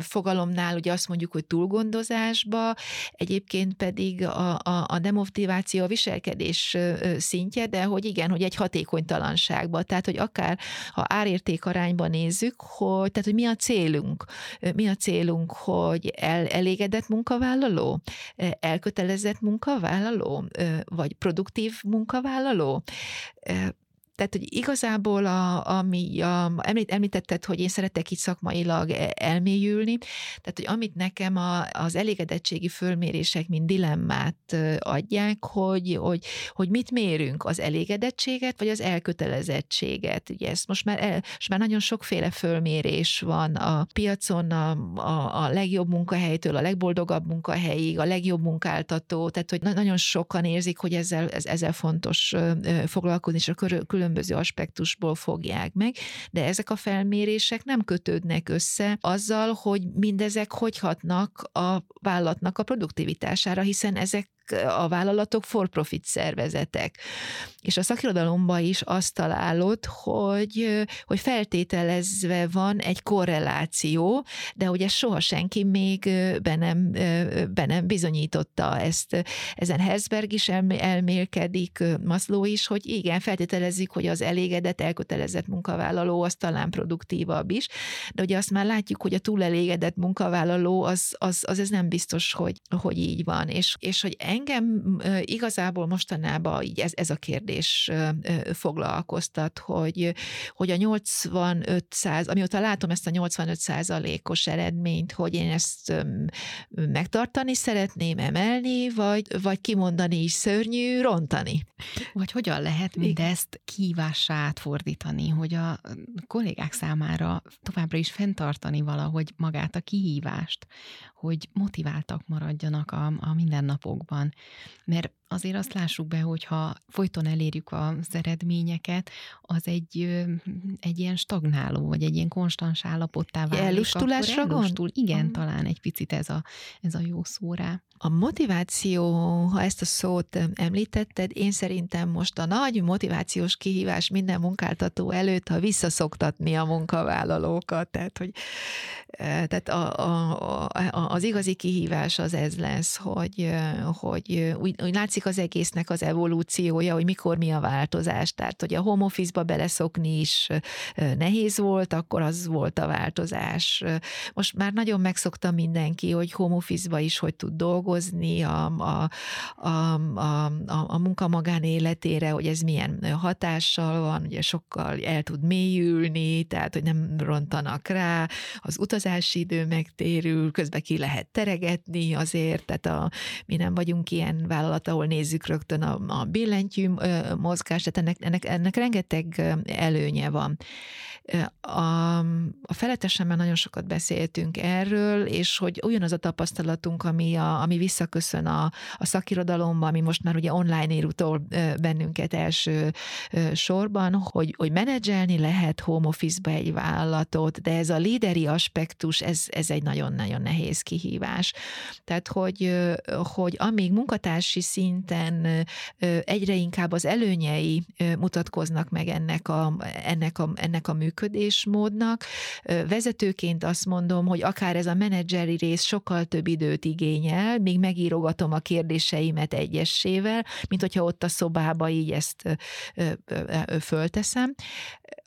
fogalomnál ugye azt mondjuk, hogy túlgondozásba, egyébként pedig a, a, a demotiváció a viselkedés szintje, de hogy igen, hogy egy hatékony bizonytalanságba. Tehát, hogy akár ha árérték arányban nézzük, hogy, tehát, hogy mi a célunk? Mi a célunk, hogy el, elégedett munkavállaló? Elkötelezett munkavállaló? Vagy produktív munkavállaló? Tehát, hogy igazából, a, ami a, említ, említetted, hogy én szeretek itt szakmailag e, elmélyülni, tehát, hogy amit nekem a, az elégedettségi fölmérések, mint dilemmát adják, hogy, hogy, hogy mit mérünk, az elégedettséget, vagy az elkötelezettséget. Ugye ezt most már, el, most már nagyon sokféle fölmérés van a piacon, a, a, a legjobb munkahelytől a legboldogabb munkahelyig, a legjobb munkáltató, tehát, hogy nagyon sokan érzik, hogy ezzel, ezzel fontos foglalkozni, és a külön különböző aspektusból fogják meg, de ezek a felmérések nem kötődnek össze azzal, hogy mindezek hogy hatnak a vállalatnak a produktivitására, hiszen ezek a vállalatok for-profit szervezetek. És a szakirodalomban is azt találod, hogy, hogy feltételezve van egy korreláció, de ugye soha senki még be nem, be nem bizonyította ezt. Ezen Herzberg is elmélkedik, Maszló is, hogy igen, feltételezik, hogy az elégedett, elkötelezett munkavállaló az talán produktívabb is, de ugye azt már látjuk, hogy a túlelégedett munkavállaló az, az, az ez nem biztos, hogy, hogy így van. És, és hogy engem igazából mostanában így ez, ez a kérdés foglalkoztat, hogy, hogy a 85 száz, amióta látom ezt a 85 százalékos eredményt, hogy én ezt megtartani szeretném, emelni, vagy, vagy kimondani is szörnyű, rontani. Vagy hogyan lehet mindezt kívássá átfordítani, hogy a kollégák számára továbbra is fenntartani valahogy magát a kihívást, hogy motiváltak maradjanak a, a mindennapokban. Mert azért azt lássuk be, hogy ha folyton elérjük az eredményeket, az egy, egy ilyen stagnáló, vagy egy ilyen konstans állapottá válik. Ellustulásra ellustul. Igen, talán egy picit ez a, ez a jó szó rá. A motiváció, ha ezt a szót említetted, én szerintem most a nagy motivációs kihívás minden munkáltató előtt, ha visszaszoktatni a munkavállalókat, tehát hogy tehát a, a, a, az igazi kihívás az ez lesz, hogy, hogy úgy, úgy látszik az egésznek az evolúciója, hogy mikor mi a változás. Tehát, hogy a home office-ba beleszokni is nehéz volt, akkor az volt a változás. Most már nagyon megszokta mindenki, hogy home office-ba is hogy tud dolgozni a, a, a, a, a, munka magánéletére, hogy ez milyen hatással van, ugye sokkal el tud mélyülni, tehát, hogy nem rontanak rá, az utazás utazási idő megtérül, közben ki lehet teregetni azért, tehát a, mi nem vagyunk ilyen vállalat, ahol nézzük rögtön a, a billentyű mozgást, ennek, ennek, ennek rengeteg előnye van. A, a felettesemmel nagyon sokat beszéltünk erről, és hogy ugyanaz a tapasztalatunk, ami, a, ami visszaköszön a, a szakirodalomban, ami most már ugye online ér utol bennünket első sorban, hogy, hogy menedzselni lehet home office-ba egy vállalatot, de ez a líderi aspektus, ez, ez egy nagyon-nagyon nehéz kihívás. Tehát, hogy, hogy amíg munkatársi szinten egyre inkább az előnyei mutatkoznak meg ennek a, ennek a, ennek a működésmódnak. Vezetőként azt mondom, hogy akár ez a menedzseri rész sokkal több időt igényel, még megírogatom a kérdéseimet egyesével, mint hogyha ott a szobába így ezt fölteszem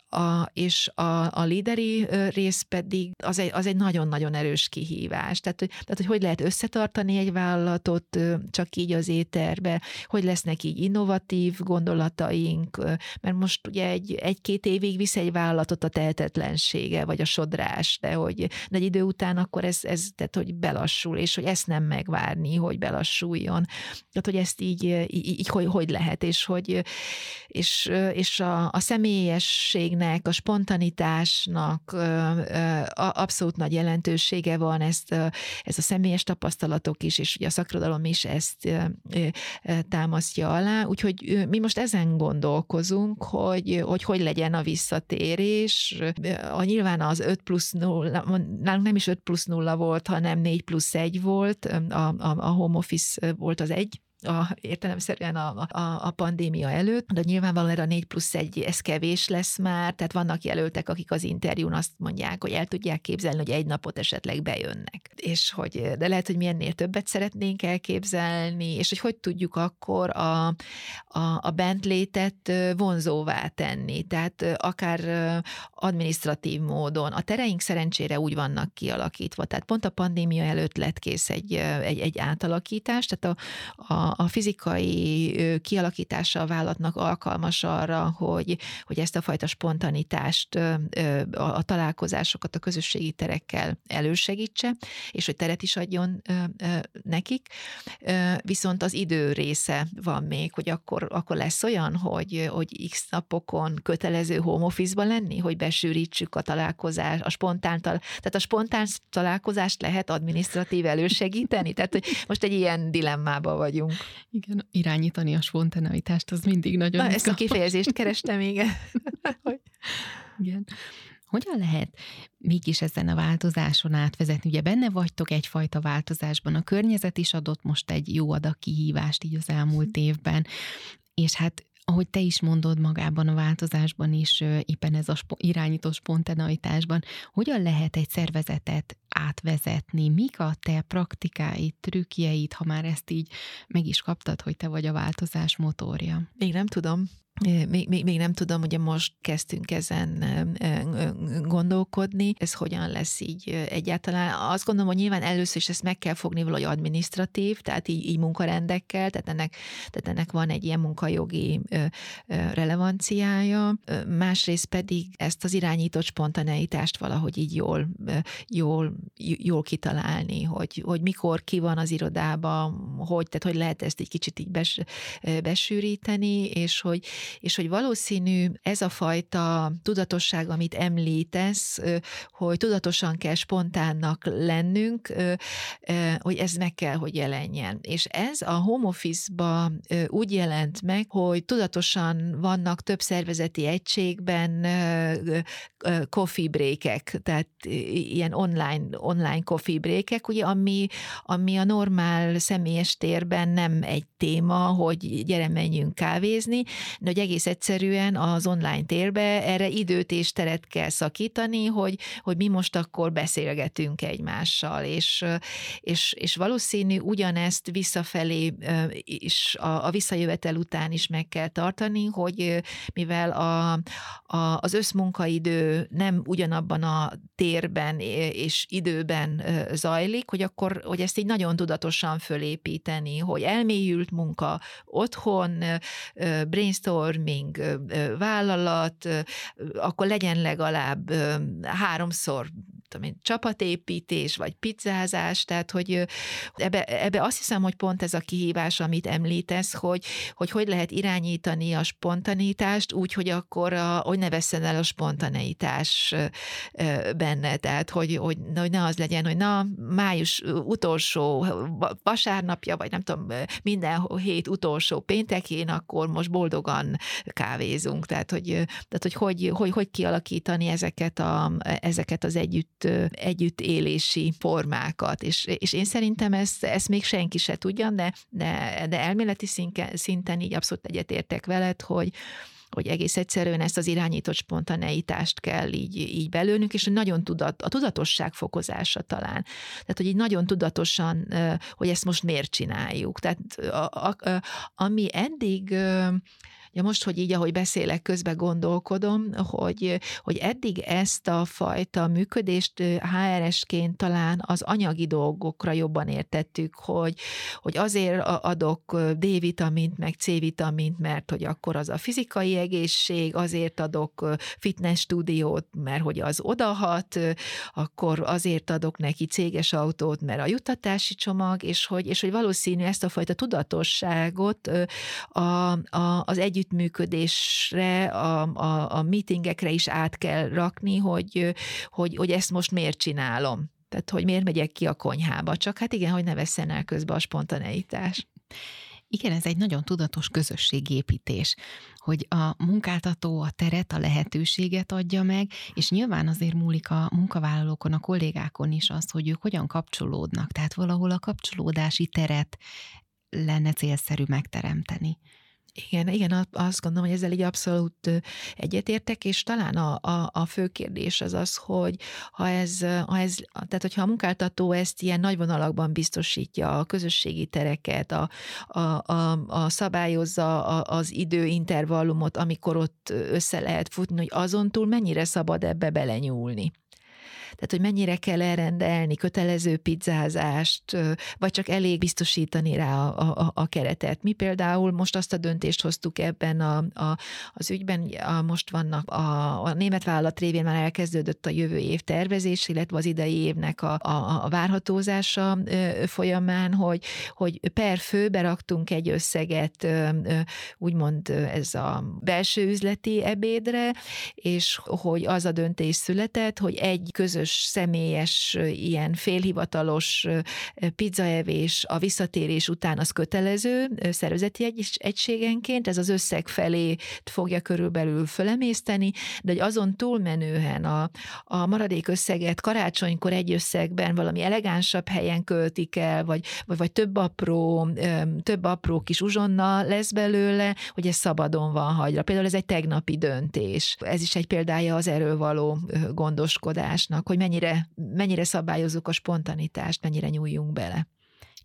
a, és a, a líderi rész pedig az egy, az egy nagyon-nagyon erős kihívás. Tehát hogy, tehát, hogy hogy lehet összetartani egy vállalatot csak így az éterbe, hogy lesznek így innovatív gondolataink, mert most ugye egy, egy-két évig visz egy vállalatot a tehetetlensége, vagy a sodrás, de hogy de egy idő után akkor ez, ez tehát, hogy belassul, és hogy ezt nem megvárni, hogy belassuljon. Tehát, hogy ezt így, így, így hogy, hogy lehet, és hogy és, és a, a személyesség élménynek, a spontanitásnak abszolút nagy jelentősége van, ezt, ez a személyes tapasztalatok is, és ugye a szakrodalom is ezt támasztja alá, úgyhogy mi most ezen gondolkozunk, hogy hogy, hogy legyen a visszatérés. A nyilván az 5 plusz 0, nálunk nem is 5 plusz 0 volt, hanem 4 plusz 1 volt, a, a, a home office volt az egy, a, értelemszerűen a, a, a pandémia előtt, de nyilvánvalóan erre a 4 plusz 1 ez kevés lesz már, tehát vannak jelöltek, akik az interjún azt mondják, hogy el tudják képzelni, hogy egy napot esetleg bejönnek. És hogy, de lehet, hogy mi ennél többet szeretnénk elképzelni, és hogy hogy tudjuk akkor a, a, a bentlétet vonzóvá tenni, tehát akár administratív módon. A tereink szerencsére úgy vannak kialakítva, tehát pont a pandémia előtt lett kész egy, egy, egy átalakítás, tehát a, a a, fizikai kialakítása a vállalatnak alkalmas arra, hogy, hogy ezt a fajta spontanitást, a, a találkozásokat a közösségi terekkel elősegítse, és hogy teret is adjon nekik. Viszont az idő része van még, hogy akkor, akkor lesz olyan, hogy, hogy x napokon kötelező home office lenni, hogy besűrítsük a találkozást, a spontán, tehát a spontán találkozást lehet administratív elősegíteni, tehát hogy most egy ilyen dilemmában vagyunk. Igen, irányítani a spontaneitást, az mindig nagyon... Na, ezt a kifejezést kerestem, igen. igen. Hogyan lehet mégis ezen a változáson átvezetni? Ugye benne vagytok egyfajta változásban, a környezet is adott most egy jó adag kihívást így az elmúlt évben, és hát ahogy te is mondod magában a változásban is, éppen ez a irányító spontaneitásban, hogyan lehet egy szervezetet átvezetni? Mik a te praktikáid, trükkjeid, ha már ezt így meg is kaptad, hogy te vagy a változás motorja? Még nem tudom. Még, még, még nem tudom, ugye most kezdtünk ezen gondolkodni, ez hogyan lesz így egyáltalán. Azt gondolom, hogy nyilván először is ezt meg kell fogni valahogy administratív, tehát így, így munkarendekkel, tehát ennek, tehát ennek van egy ilyen munkajogi relevanciája. Másrészt pedig ezt az irányított spontaneitást valahogy így jól, jól, jól kitalálni, hogy, hogy mikor ki van az irodában, hogy, tehát hogy lehet ezt egy kicsit így bes, besűríteni, és hogy, és hogy valószínű ez a fajta tudatosság, amit említesz, hogy tudatosan kell spontánnak lennünk, hogy ez meg kell, hogy jelenjen. És ez a home office-ba úgy jelent meg, hogy tudatosan vannak több szervezeti egységben coffee breakek, tehát ilyen online, online coffee breakek, ugye, ami, ami a normál személyes térben nem egy téma, hogy gyere menjünk kávézni, de hogy egész egyszerűen az online térbe erre időt és teret kell szakítani, hogy, hogy mi most akkor beszélgetünk egymással, és, és, és valószínű ugyanezt visszafelé is a, a visszajövetel után is meg kell tartani, hogy mivel a, a, az összmunkaidő nem ugyanabban a térben és időben zajlik, hogy akkor, hogy ezt így nagyon tudatosan fölépíteni, hogy elmélyült munka otthon, brainstorm, brainstorming vállalat, akkor legyen legalább háromszor tudom csapatépítés, vagy pizzázás, tehát hogy ebbe, ebbe azt hiszem, hogy pont ez a kihívás, amit említesz, hogy hogy, hogy lehet irányítani a spontanitást úgy, hogy akkor a, hogy ne vesszen el a spontaneitás benne, tehát hogy, hogy, hogy ne az legyen, hogy na, május utolsó vasárnapja, vagy nem tudom, minden hét utolsó péntekén, akkor most boldogan kávézunk, tehát hogy, tehát, hogy, hogy, hogy, hogy kialakítani ezeket, a, ezeket az együtt együtt, együttélési formákat, és, és én szerintem ezt, ezt még senki se tudja, de, de, de elméleti szinten, szinten így abszolút egyetértek veled, hogy, hogy egész egyszerűen ezt az irányított spontaneitást kell így, így belőnünk, és nagyon tudat, a tudatosság fokozása talán. Tehát, hogy így nagyon tudatosan, hogy ezt most miért csináljuk. Tehát a, a, a, ami eddig Ja most, hogy így, ahogy beszélek, közben gondolkodom, hogy, hogy eddig ezt a fajta működést HRS-ként talán az anyagi dolgokra jobban értettük, hogy, hogy azért adok D-vitamint, meg C-vitamint, mert hogy akkor az a fizikai egészség, azért adok fitness stúdiót, mert hogy az odahat, akkor azért adok neki céges autót, mert a juttatási csomag, és hogy, és hogy valószínű ezt a fajta tudatosságot a, a, az együtt együttműködésre, a, a, a meetingekre is át kell rakni, hogy, hogy, hogy ezt most miért csinálom. Tehát, hogy miért megyek ki a konyhába. Csak hát igen, hogy ne vesszen el közben a spontaneitás. Igen, ez egy nagyon tudatos közösségépítés, hogy a munkáltató a teret, a lehetőséget adja meg, és nyilván azért múlik a munkavállalókon, a kollégákon is az, hogy ők hogyan kapcsolódnak. Tehát valahol a kapcsolódási teret lenne célszerű megteremteni. Igen, igen, azt gondolom, hogy ezzel így abszolút egyetértek, és talán a, a, a fő kérdés az az, hogy ha ez, ha ez, tehát hogyha a munkáltató ezt ilyen nagy vonalakban biztosítja, a közösségi tereket, a, a, a, a szabályozza az időintervallumot, amikor ott össze lehet futni, hogy azon túl mennyire szabad ebbe belenyúlni tehát hogy mennyire kell elrendelni kötelező pizzázást, vagy csak elég biztosítani rá a, a, a keretet. Mi például most azt a döntést hoztuk ebben a, a, az ügyben, a, most vannak a, a német vállalat révén már elkezdődött a jövő év tervezés, illetve az idei évnek a, a, a várhatózása folyamán, hogy, hogy per fő beraktunk egy összeget, úgymond ez a belső üzleti ebédre, és hogy az a döntés született, hogy egy közös közös, személyes, ilyen félhivatalos pizzaevés a visszatérés után az kötelező szervezeti egy, egységenként, ez az összeg felé fogja körülbelül fölemészteni, de hogy azon túlmenően a, a maradék összeget karácsonykor egy összegben valami elegánsabb helyen költik el, vagy, vagy, vagy több apró, több apró kis uzsonna lesz belőle, hogy ez szabadon van hagyra. Például ez egy tegnapi döntés. Ez is egy példája az erről való gondoskodásnak, hogy mennyire, mennyire szabályozzuk a spontanitást, mennyire nyúljunk bele.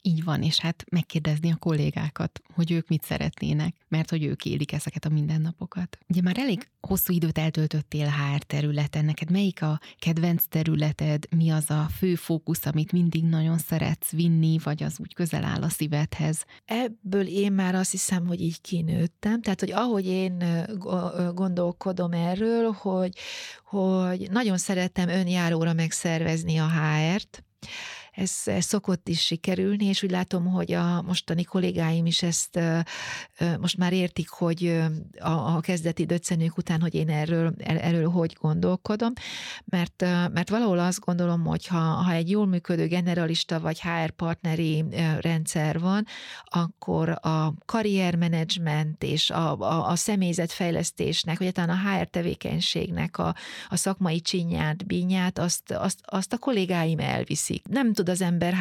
Így van, és hát megkérdezni a kollégákat, hogy ők mit szeretnének, mert hogy ők élik ezeket a mindennapokat. Ugye már elég hosszú időt eltöltöttél HR területen, neked melyik a kedvenc területed, mi az a fő fókusz, amit mindig nagyon szeretsz vinni, vagy az úgy közel áll a szívedhez? Ebből én már azt hiszem, hogy így kinőttem, tehát hogy ahogy én gondolkodom erről, hogy, hogy nagyon szerettem önjáróra megszervezni a HR-t, ez, szokott is sikerülni, és úgy látom, hogy a mostani kollégáim is ezt most már értik, hogy a, a kezdeti döccenők után, hogy én erről, erről hogy gondolkodom, mert, mert valahol azt gondolom, hogy ha, ha egy jól működő generalista vagy HR partneri rendszer van, akkor a karriermenedzsment és a, a, a személyzetfejlesztésnek, vagy talán a HR tevékenységnek a, a szakmai csinyát, bínyát, azt, azt, azt a kollégáim elviszik. Nem tud az ember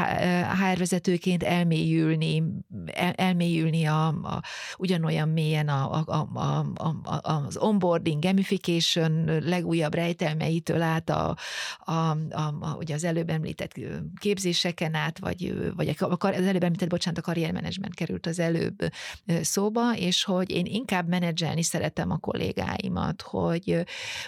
HR vezetőként elmélyülni, el, elmélyülni a, a, ugyanolyan mélyen a, a, a, a, az onboarding, gamification legújabb rejtelmeitől át a, a, a, a, ugye az előbb említett képzéseken át, vagy, vagy az előbb említett, bocsánat, a karriermenedzsment került az előbb szóba, és hogy én inkább menedzselni szeretem a kollégáimat, hogy,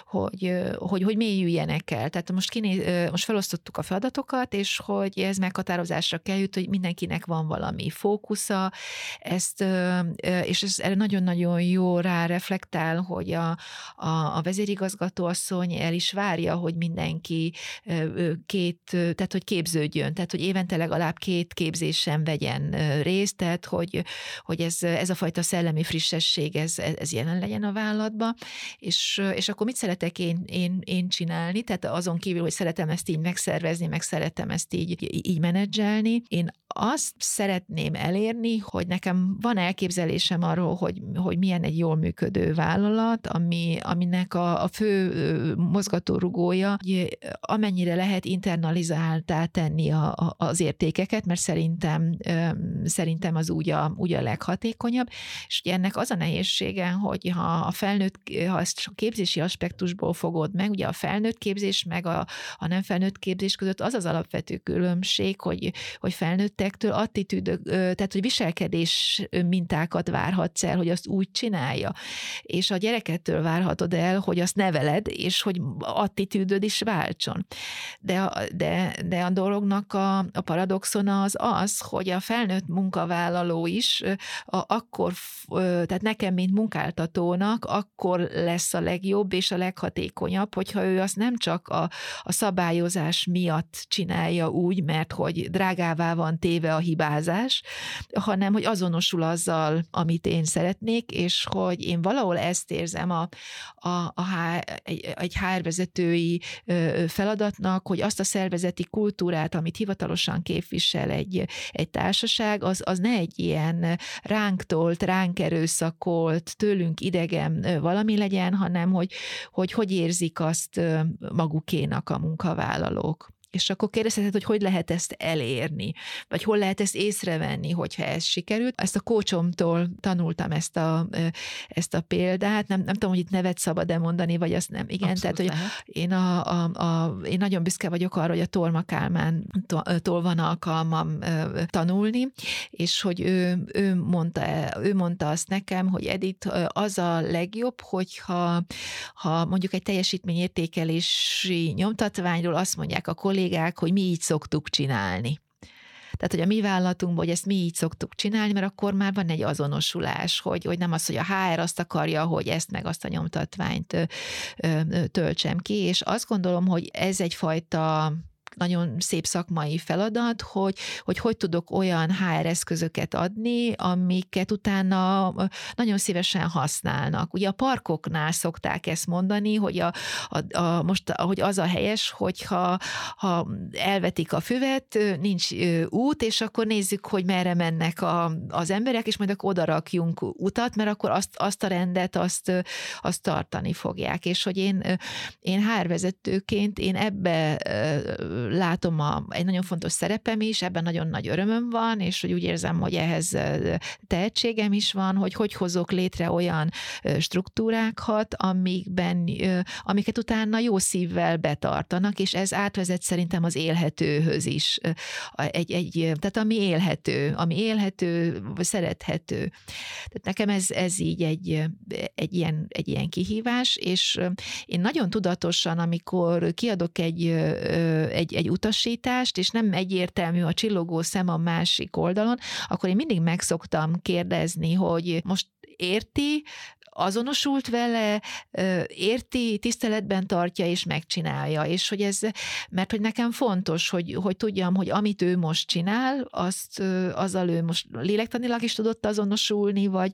hogy, hogy, hogy mélyüljenek el. Tehát most, kiné, most felosztottuk a feladatokat, és hogy hogy ez meghatározásra került, hogy mindenkinek van valami fókusza, ezt, és ez erre nagyon-nagyon jó rá reflektál, hogy a, a, a vezérigazgatóasszony el is várja, hogy mindenki két, tehát hogy képződjön, tehát hogy évente legalább két képzésen vegyen részt, tehát hogy, hogy ez, ez a fajta szellemi frissesség, ez, ez jelen legyen a vállalatban, és, és akkor mit szeretek én, én, én csinálni, tehát azon kívül, hogy szeretem ezt így megszervezni, meg szeretem ezt így így, így menedzselni. Én azt szeretném elérni, hogy nekem van elképzelésem arról, hogy, hogy milyen egy jól működő vállalat, ami, aminek a, a fő mozgatórugója, hogy amennyire lehet internalizáltá tenni a, a, az értékeket, mert szerintem, szerintem az úgy a, úgy a leghatékonyabb, és ugye ennek az a nehézsége, hogy ha a felnőtt, ha ezt a képzési aspektusból fogod meg, ugye a felnőtt képzés meg a, a nem felnőtt képzés között az az alapvető különbség, hogy, hogy felnőttektől attitűdök, tehát hogy viselkedés mintákat várhatsz el, hogy azt úgy csinálja, és a gyerekettől várhatod el, hogy azt neveled, és hogy attitűdöd is váltson. De de, de a dolognak a, a paradoxona az az, hogy a felnőtt munkavállaló is a, akkor, tehát nekem, mint munkáltatónak, akkor lesz a legjobb és a leghatékonyabb, hogyha ő azt nem csak a, a szabályozás miatt csinálja úgy, mert hogy drágává van téve a hibázás, hanem hogy azonosul azzal, amit én szeretnék, és hogy én valahol ezt érzem a, a, a egy, egy HR feladatnak, hogy azt a szervezeti kultúrát, amit hivatalosan képvisel egy, egy társaság, az, az ne egy ilyen ránk tolt, ránk erőszakolt, tőlünk idegen valami legyen, hanem hogy hogy, hogy érzik azt magukénak a munkavállalók. És akkor kérdezheted, hogy hogy lehet ezt elérni, vagy hol lehet ezt észrevenni, hogyha ez sikerült. Ezt a kócsomtól tanultam ezt a, ezt a példát, nem, nem tudom, hogy itt nevet szabad-e mondani, vagy azt nem. Igen, Abszolút tehát, hogy én, a, a, a, én nagyon büszke vagyok arra, hogy a Torma Kálmántól van alkalmam tanulni, és hogy ő, ő, mondta, ő mondta azt nekem, hogy Edith, az a legjobb, hogyha ha mondjuk egy teljesítményértékelési nyomtatványról azt mondják a kollégák, kollégák, hogy mi így szoktuk csinálni. Tehát, hogy a mi vállalatunkban, hogy ezt mi így szoktuk csinálni, mert akkor már van egy azonosulás, hogy, hogy nem az, hogy a HR azt akarja, hogy ezt meg azt a nyomtatványt töltsem ki, és azt gondolom, hogy ez egyfajta nagyon szép szakmai feladat, hogy, hogy hogy tudok olyan HR eszközöket adni, amiket utána nagyon szívesen használnak. Ugye a parkoknál szokták ezt mondani, hogy a, a, a most hogy az a helyes, hogyha ha elvetik a füvet, nincs út, és akkor nézzük, hogy merre mennek a, az emberek, és majd akkor oda rakjunk utat, mert akkor azt, azt a rendet, azt, azt tartani fogják. És hogy én, én HR vezetőként én ebbe látom a, egy nagyon fontos szerepem is, ebben nagyon nagy örömöm van, és hogy úgy érzem, hogy ehhez tehetségem is van, hogy hogy hozok létre olyan struktúrákat, amikben, amiket utána jó szívvel betartanak, és ez átvezet szerintem az élhetőhöz is. Egy, egy, tehát ami élhető, ami élhető, szerethető. Tehát nekem ez, ez így egy, egy, ilyen, egy ilyen kihívás, és én nagyon tudatosan, amikor kiadok egy, egy, egy utasítást, és nem egyértelmű a csillogó szem a másik oldalon, akkor én mindig megszoktam kérdezni, hogy most érti, azonosult vele, érti, tiszteletben tartja és megcsinálja, és hogy ez, mert hogy nekem fontos, hogy, hogy tudjam, hogy amit ő most csinál, azt azzal ő most lélektanilag is tudott azonosulni, vagy,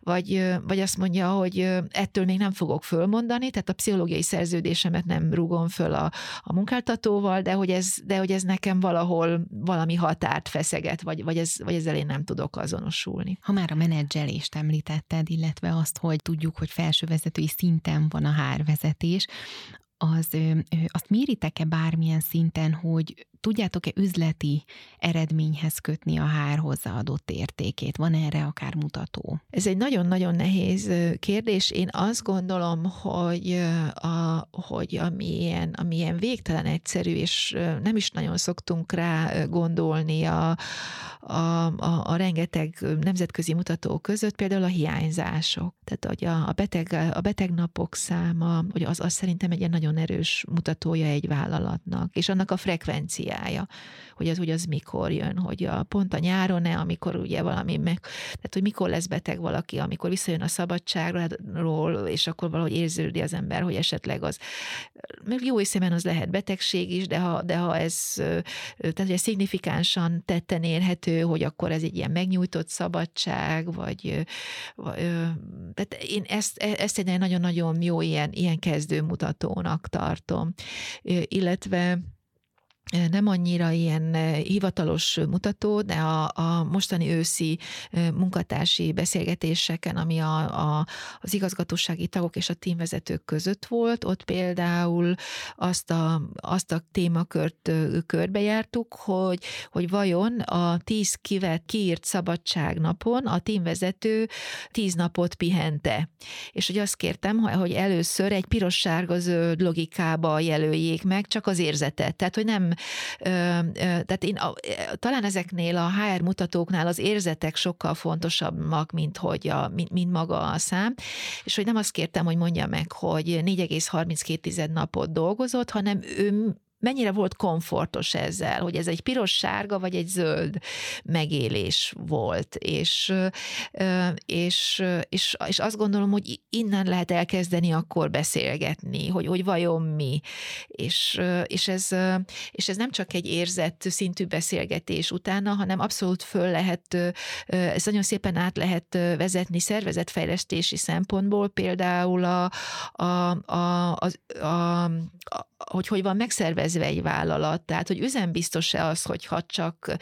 vagy, vagy azt mondja, hogy ettől még nem fogok fölmondani, tehát a pszichológiai szerződésemet nem rúgom föl a, a munkáltatóval, de hogy, ez, de hogy ez nekem valahol valami határt feszeget, vagy, vagy, ez, vagy ezzel én nem tudok azonosulni. Ha már a menedzselést említetted, illetve azt, hogy tudjuk, hogy felsővezetői szinten van a hárvezetés, az, azt méritek-e bármilyen szinten, hogy tudjátok-e üzleti eredményhez kötni a hár hozzáadott értékét? Van erre akár mutató? Ez egy nagyon-nagyon nehéz kérdés. Én azt gondolom, hogy, a, hogy amilyen, amilyen végtelen egyszerű, és nem is nagyon szoktunk rá gondolni a, a, a, a rengeteg nemzetközi mutató között, például a hiányzások. Tehát hogy a, a, beteg, a betegnapok száma, hogy az, az szerintem egy ilyen nagyon erős mutatója egy vállalatnak, és annak a frekvencia energiája, hogy az, hogy az mikor jön, hogy a, pont a nyáron-e, amikor ugye valami meg, tehát hogy mikor lesz beteg valaki, amikor visszajön a szabadságról, és akkor valahogy érződi az ember, hogy esetleg az, még jó hiszemben az lehet betegség is, de ha, de ha ez, tehát hogy szignifikánsan tetten érhető, hogy akkor ez egy ilyen megnyújtott szabadság, vagy, vagy tehát én ezt, ezt egy nagyon-nagyon jó ilyen, ilyen kezdőmutatónak tartom. Illetve nem annyira ilyen hivatalos mutató, de a, a mostani őszi munkatársi beszélgetéseken, ami a, a, az igazgatósági tagok és a tímvezetők között volt, ott például azt a, azt a témakört körbejártuk, hogy, hogy vajon a tíz kivet kiírt szabadságnapon a tímvezető tíz napot pihente. És hogy azt kértem, hogy először egy piros-sárga-zöld logikába jelöljék meg csak az érzetet. Tehát, hogy nem tehát én talán ezeknél a HR mutatóknál az érzetek sokkal fontosabbak, mint, hogy a, mint, mint maga a szám, és hogy nem azt kértem, hogy mondja meg, hogy 4,32 napot dolgozott, hanem ő mennyire volt komfortos ezzel, hogy ez egy piros-sárga vagy egy zöld megélés volt, és, és, és, és azt gondolom, hogy innen lehet elkezdeni akkor beszélgetni, hogy, hogy vajon mi, és, és, ez, és ez nem csak egy érzett szintű beszélgetés utána, hanem abszolút föl lehet, ez nagyon szépen át lehet vezetni szervezetfejlesztési szempontból, például a, a, a, a, a, hogy hogy van megszervezve egy vállalat, tehát hogy üzembiztos-e az, hogyha csak,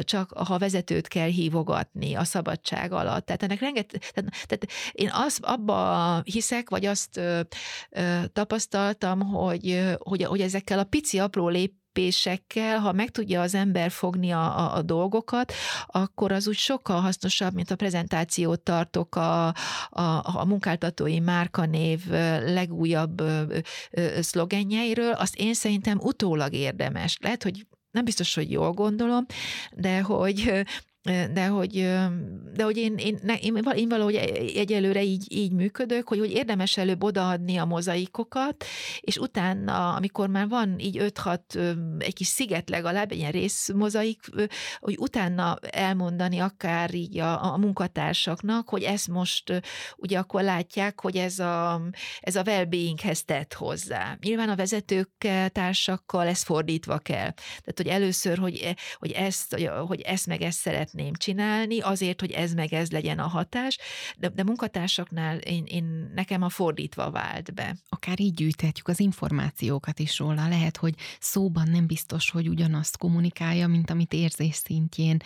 csak ha vezetőt kell hívogatni a szabadság alatt. Tehát ennek rengeteg, tehát, tehát én az, abba hiszek, vagy azt ö, ö, tapasztaltam, hogy, hogy, hogy ezekkel a pici apró lép lépésekkel, ha meg tudja az ember fogni a, a, a dolgokat, akkor az úgy sokkal hasznosabb, mint a prezentációt tartok a, a, a munkáltatói márkanév legújabb szlogenjeiről, azt én szerintem utólag érdemes. Lehet, hogy nem biztos, hogy jól gondolom, de hogy de hogy, de hogy én, én, én, én valahogy egyelőre így, így működök, hogy, hogy érdemes előbb odaadni a mozaikokat, és utána, amikor már van így 5-6 egy kis sziget legalább, egy ilyen részmozaik, hogy utána elmondani akár így a, a munkatársaknak, hogy ezt most ugye akkor látják, hogy ez a, ez a well-beinghez tett hozzá. Nyilván a vezetőkkel, társakkal ez fordítva kell. Tehát, hogy először, hogy, hogy, ezt, hogy ezt meg ezt szeretném csinálni, azért, hogy ez meg ez legyen a hatás, de, de munkatársaknál én, én, nekem a fordítva vált be. Akár így gyűjthetjük az információkat is róla. Lehet, hogy szóban nem biztos, hogy ugyanazt kommunikálja, mint amit érzés szintjén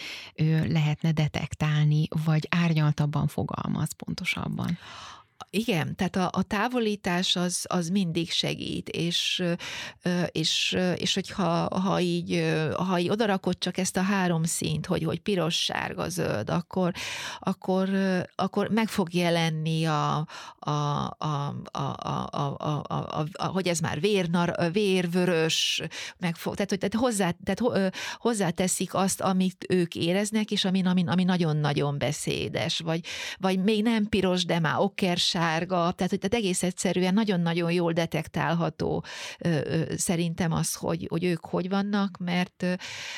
lehetne detektálni, vagy árnyaltabban fogalmaz pontosabban. Igen, tehát a, a távolítás az, az mindig segít, és, és, és hogyha ha így, ha így odarakod csak ezt a három színt, hogy, hogy piros, sárga, zöld, akkor, akkor, akkor meg fog jelenni a, a, a, a, a, a, a, a, a hogy ez már vérnar, vérvörös, meg fog, tehát, hogy, tehát, hozzá, tehát hozzáteszik azt, amit ők éreznek, és ami, ami, ami nagyon-nagyon beszédes, vagy, vagy még nem piros, de már okkers sárga, tehát, tehát egész egyszerűen nagyon-nagyon jól detektálható szerintem az, hogy, hogy ők hogy vannak, mert,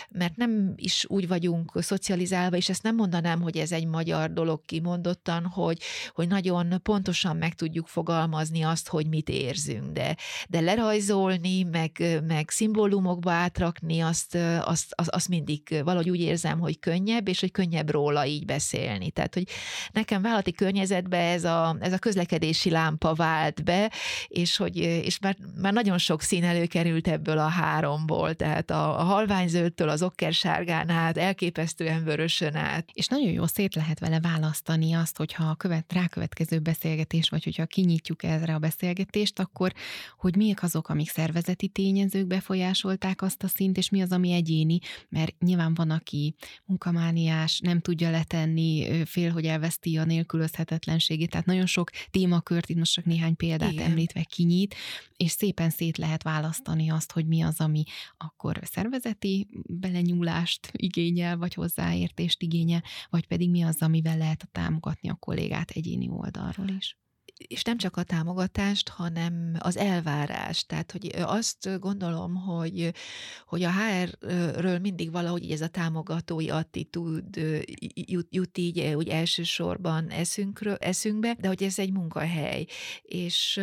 mert nem is úgy vagyunk szocializálva, és ezt nem mondanám, hogy ez egy magyar dolog kimondottan, hogy, hogy nagyon pontosan meg tudjuk fogalmazni azt, hogy mit érzünk, de, de lerajzolni, meg, meg szimbólumokba átrakni, azt, azt, azt, azt mindig valahogy úgy érzem, hogy könnyebb, és hogy könnyebb róla így beszélni. Tehát, hogy nekem vállalati környezetben ez a, ez a közlekedési lámpa vált be, és, hogy, és már, már nagyon sok szín előkerült ebből a háromból, tehát a, a halványzöldtől az okkersárgán át, elképesztően vörösön át. És nagyon jó szét lehet vele választani azt, hogyha a követ, rákövetkező beszélgetés, vagy hogyha kinyitjuk erre a beszélgetést, akkor hogy miek azok, amik szervezeti tényezők befolyásolták azt a szint, és mi az, ami egyéni, mert nyilván van, aki munkamániás, nem tudja letenni, fél, hogy elveszti a nélkülözhetetlenségét, tehát nagyon sok témakört, itt most csak néhány példát Igen. említve kinyit, és szépen szét lehet választani azt, hogy mi az, ami akkor szervezeti belenyúlást igényel, vagy hozzáértést igényel, vagy pedig mi az, amivel lehet támogatni a kollégát egyéni oldalról is és nem csak a támogatást, hanem az elvárást. Tehát, hogy azt gondolom, hogy, hogy a HR-ről mindig valahogy ez a támogatói attitűd jut, jut így úgy elsősorban eszünkről, eszünkbe, de hogy ez egy munkahely, és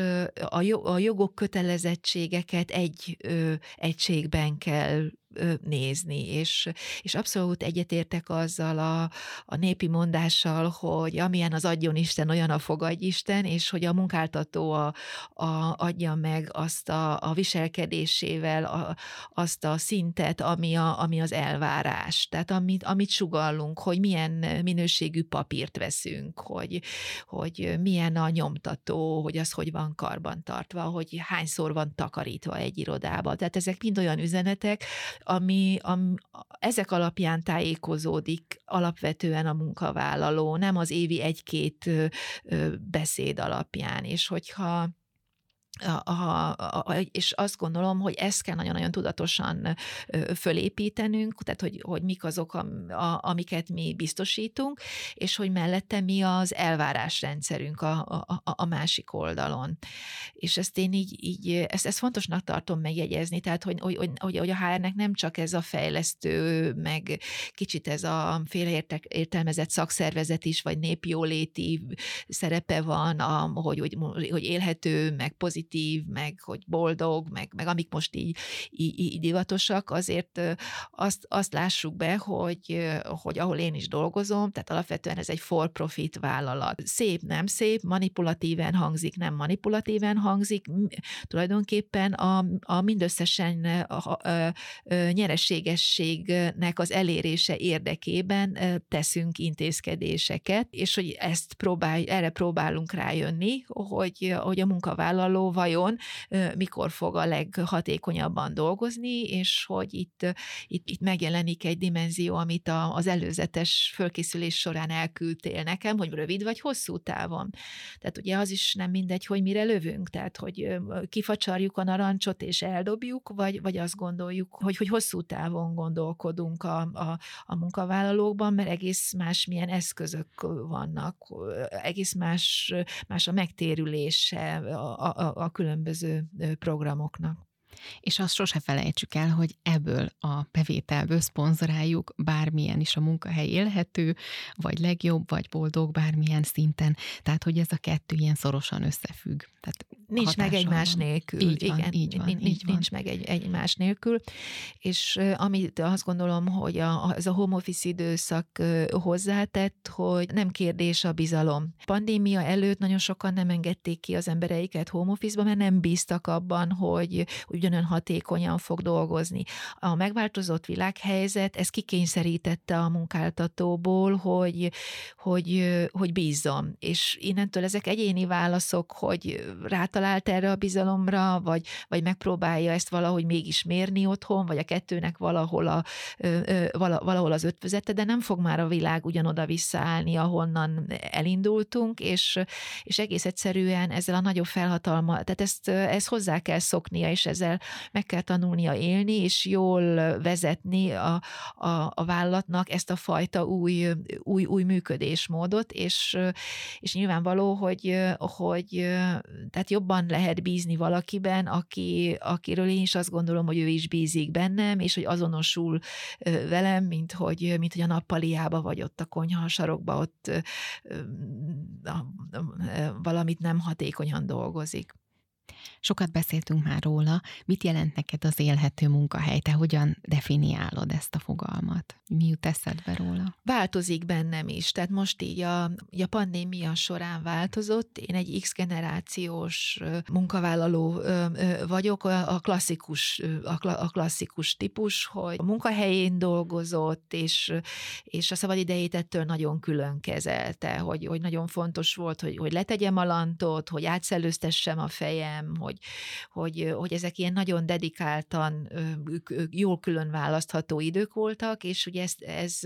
a jogok, kötelezettségeket egy egységben kell nézni, és, és abszolút egyetértek azzal a, a népi mondással, hogy amilyen az adjon Isten, olyan a fogadj Isten, és hogy a munkáltató a, a, adja meg azt a, a viselkedésével a, azt a szintet, ami, a, ami az elvárás. Tehát amit, amit sugallunk, hogy milyen minőségű papírt veszünk, hogy, hogy milyen a nyomtató, hogy az hogy van karban tartva, hogy hányszor van takarítva egy irodában. Tehát ezek mind olyan üzenetek, ami, ami ezek alapján tájékozódik alapvetően a munkavállaló, nem az évi egy-két beszéd alapján, és hogyha a, a, a, és azt gondolom, hogy ezt kell nagyon-nagyon tudatosan fölépítenünk, tehát hogy, hogy mik azok, a, a, amiket mi biztosítunk, és hogy mellette mi az elvárásrendszerünk a, a, a másik oldalon. És ezt én így, így ezt, ezt fontosnak tartom megjegyezni, tehát hogy, hogy, hogy, hogy a HR-nek nem csak ez a fejlesztő, meg kicsit ez a félreértelmezett szakszervezet is, vagy népjóléti szerepe van, a, hogy, hogy, hogy élhető, meg pozitív, pozitív, meg hogy boldog, meg, meg amik most így, így, így divatosak, azért azt, azt lássuk be, hogy, hogy ahol én is dolgozom, tehát alapvetően ez egy for-profit vállalat. Szép, nem szép, manipulatíven hangzik, nem manipulatíven hangzik, tulajdonképpen a, a mindösszesen a, a, a, nyereségességnek az elérése érdekében teszünk intézkedéseket, és hogy ezt próbál, erre próbálunk rájönni, hogy, hogy a munkavállaló vajon mikor fog a leghatékonyabban dolgozni, és hogy itt, itt, itt megjelenik egy dimenzió, amit a, az előzetes fölkészülés során elküldtél nekem, hogy rövid vagy hosszú távon. Tehát ugye az is nem mindegy, hogy mire lövünk, tehát hogy kifacsarjuk a narancsot és eldobjuk, vagy, vagy azt gondoljuk, hogy, hogy hosszú távon gondolkodunk a, a, a munkavállalókban, mert egész más milyen eszközök vannak, egész más, más a megtérülése a, a, a különböző programoknak. És azt sose felejtsük el, hogy ebből a bevételből szponzoráljuk bármilyen is a munkahely élhető, vagy legjobb, vagy boldog bármilyen szinten. Tehát, hogy ez a kettő ilyen szorosan összefügg. Tehát nincs meg egymás van. nélkül. Így van, Igen, így van, nincs, így van. nincs meg egy, egymás nélkül. És amit azt gondolom, hogy a, ez a home office időszak hozzátett, hogy nem kérdés a bizalom. Pandémia előtt nagyon sokan nem engedték ki az embereiket home office-ba, mert nem bíztak abban, hogy ugyanolyan hatékonyan fog dolgozni. A megváltozott világhelyzet, ez kikényszerítette a munkáltatóból, hogy, hogy, hogy bízzon. És innentől ezek egyéni válaszok, hogy rátalált erre a bizalomra, vagy, vagy megpróbálja ezt valahogy mégis mérni otthon, vagy a kettőnek valahol, a, valahol az ötvözete, de nem fog már a világ ugyanoda visszaállni, ahonnan elindultunk, és, és egész egyszerűen ezzel a nagyobb felhatalma, tehát ezt, ezt hozzá kell szoknia, és ezzel meg kell tanulnia élni, és jól vezetni a, a, a vállalatnak ezt a fajta új, új, új működésmódot, és, és nyilvánvaló, hogy, hogy tehát jobban lehet bízni valakiben, aki, akiről én is azt gondolom, hogy ő is bízik bennem, és hogy azonosul velem, mint hogy, mint hogy a nappaliába vagy ott a konyha sarokba ott valamit nem hatékonyan dolgozik. Sokat beszéltünk már róla, mit jelent neked az élhető munkahely, te hogyan definiálod ezt a fogalmat? Mi jut eszedbe róla? Változik bennem is, tehát most így a, a pandémia során változott, én egy X generációs munkavállaló vagyok, a klasszikus, a klasszikus típus, hogy a munkahelyén dolgozott, és, és a szabadidejét ettől nagyon külön kezelte, hogy, hogy nagyon fontos volt, hogy, hogy letegyem a lantot, hogy átszellőztessem a fejem, hogy, hogy, hogy ezek ilyen nagyon dedikáltan, jól külön választható idők voltak, és ugye ez, ez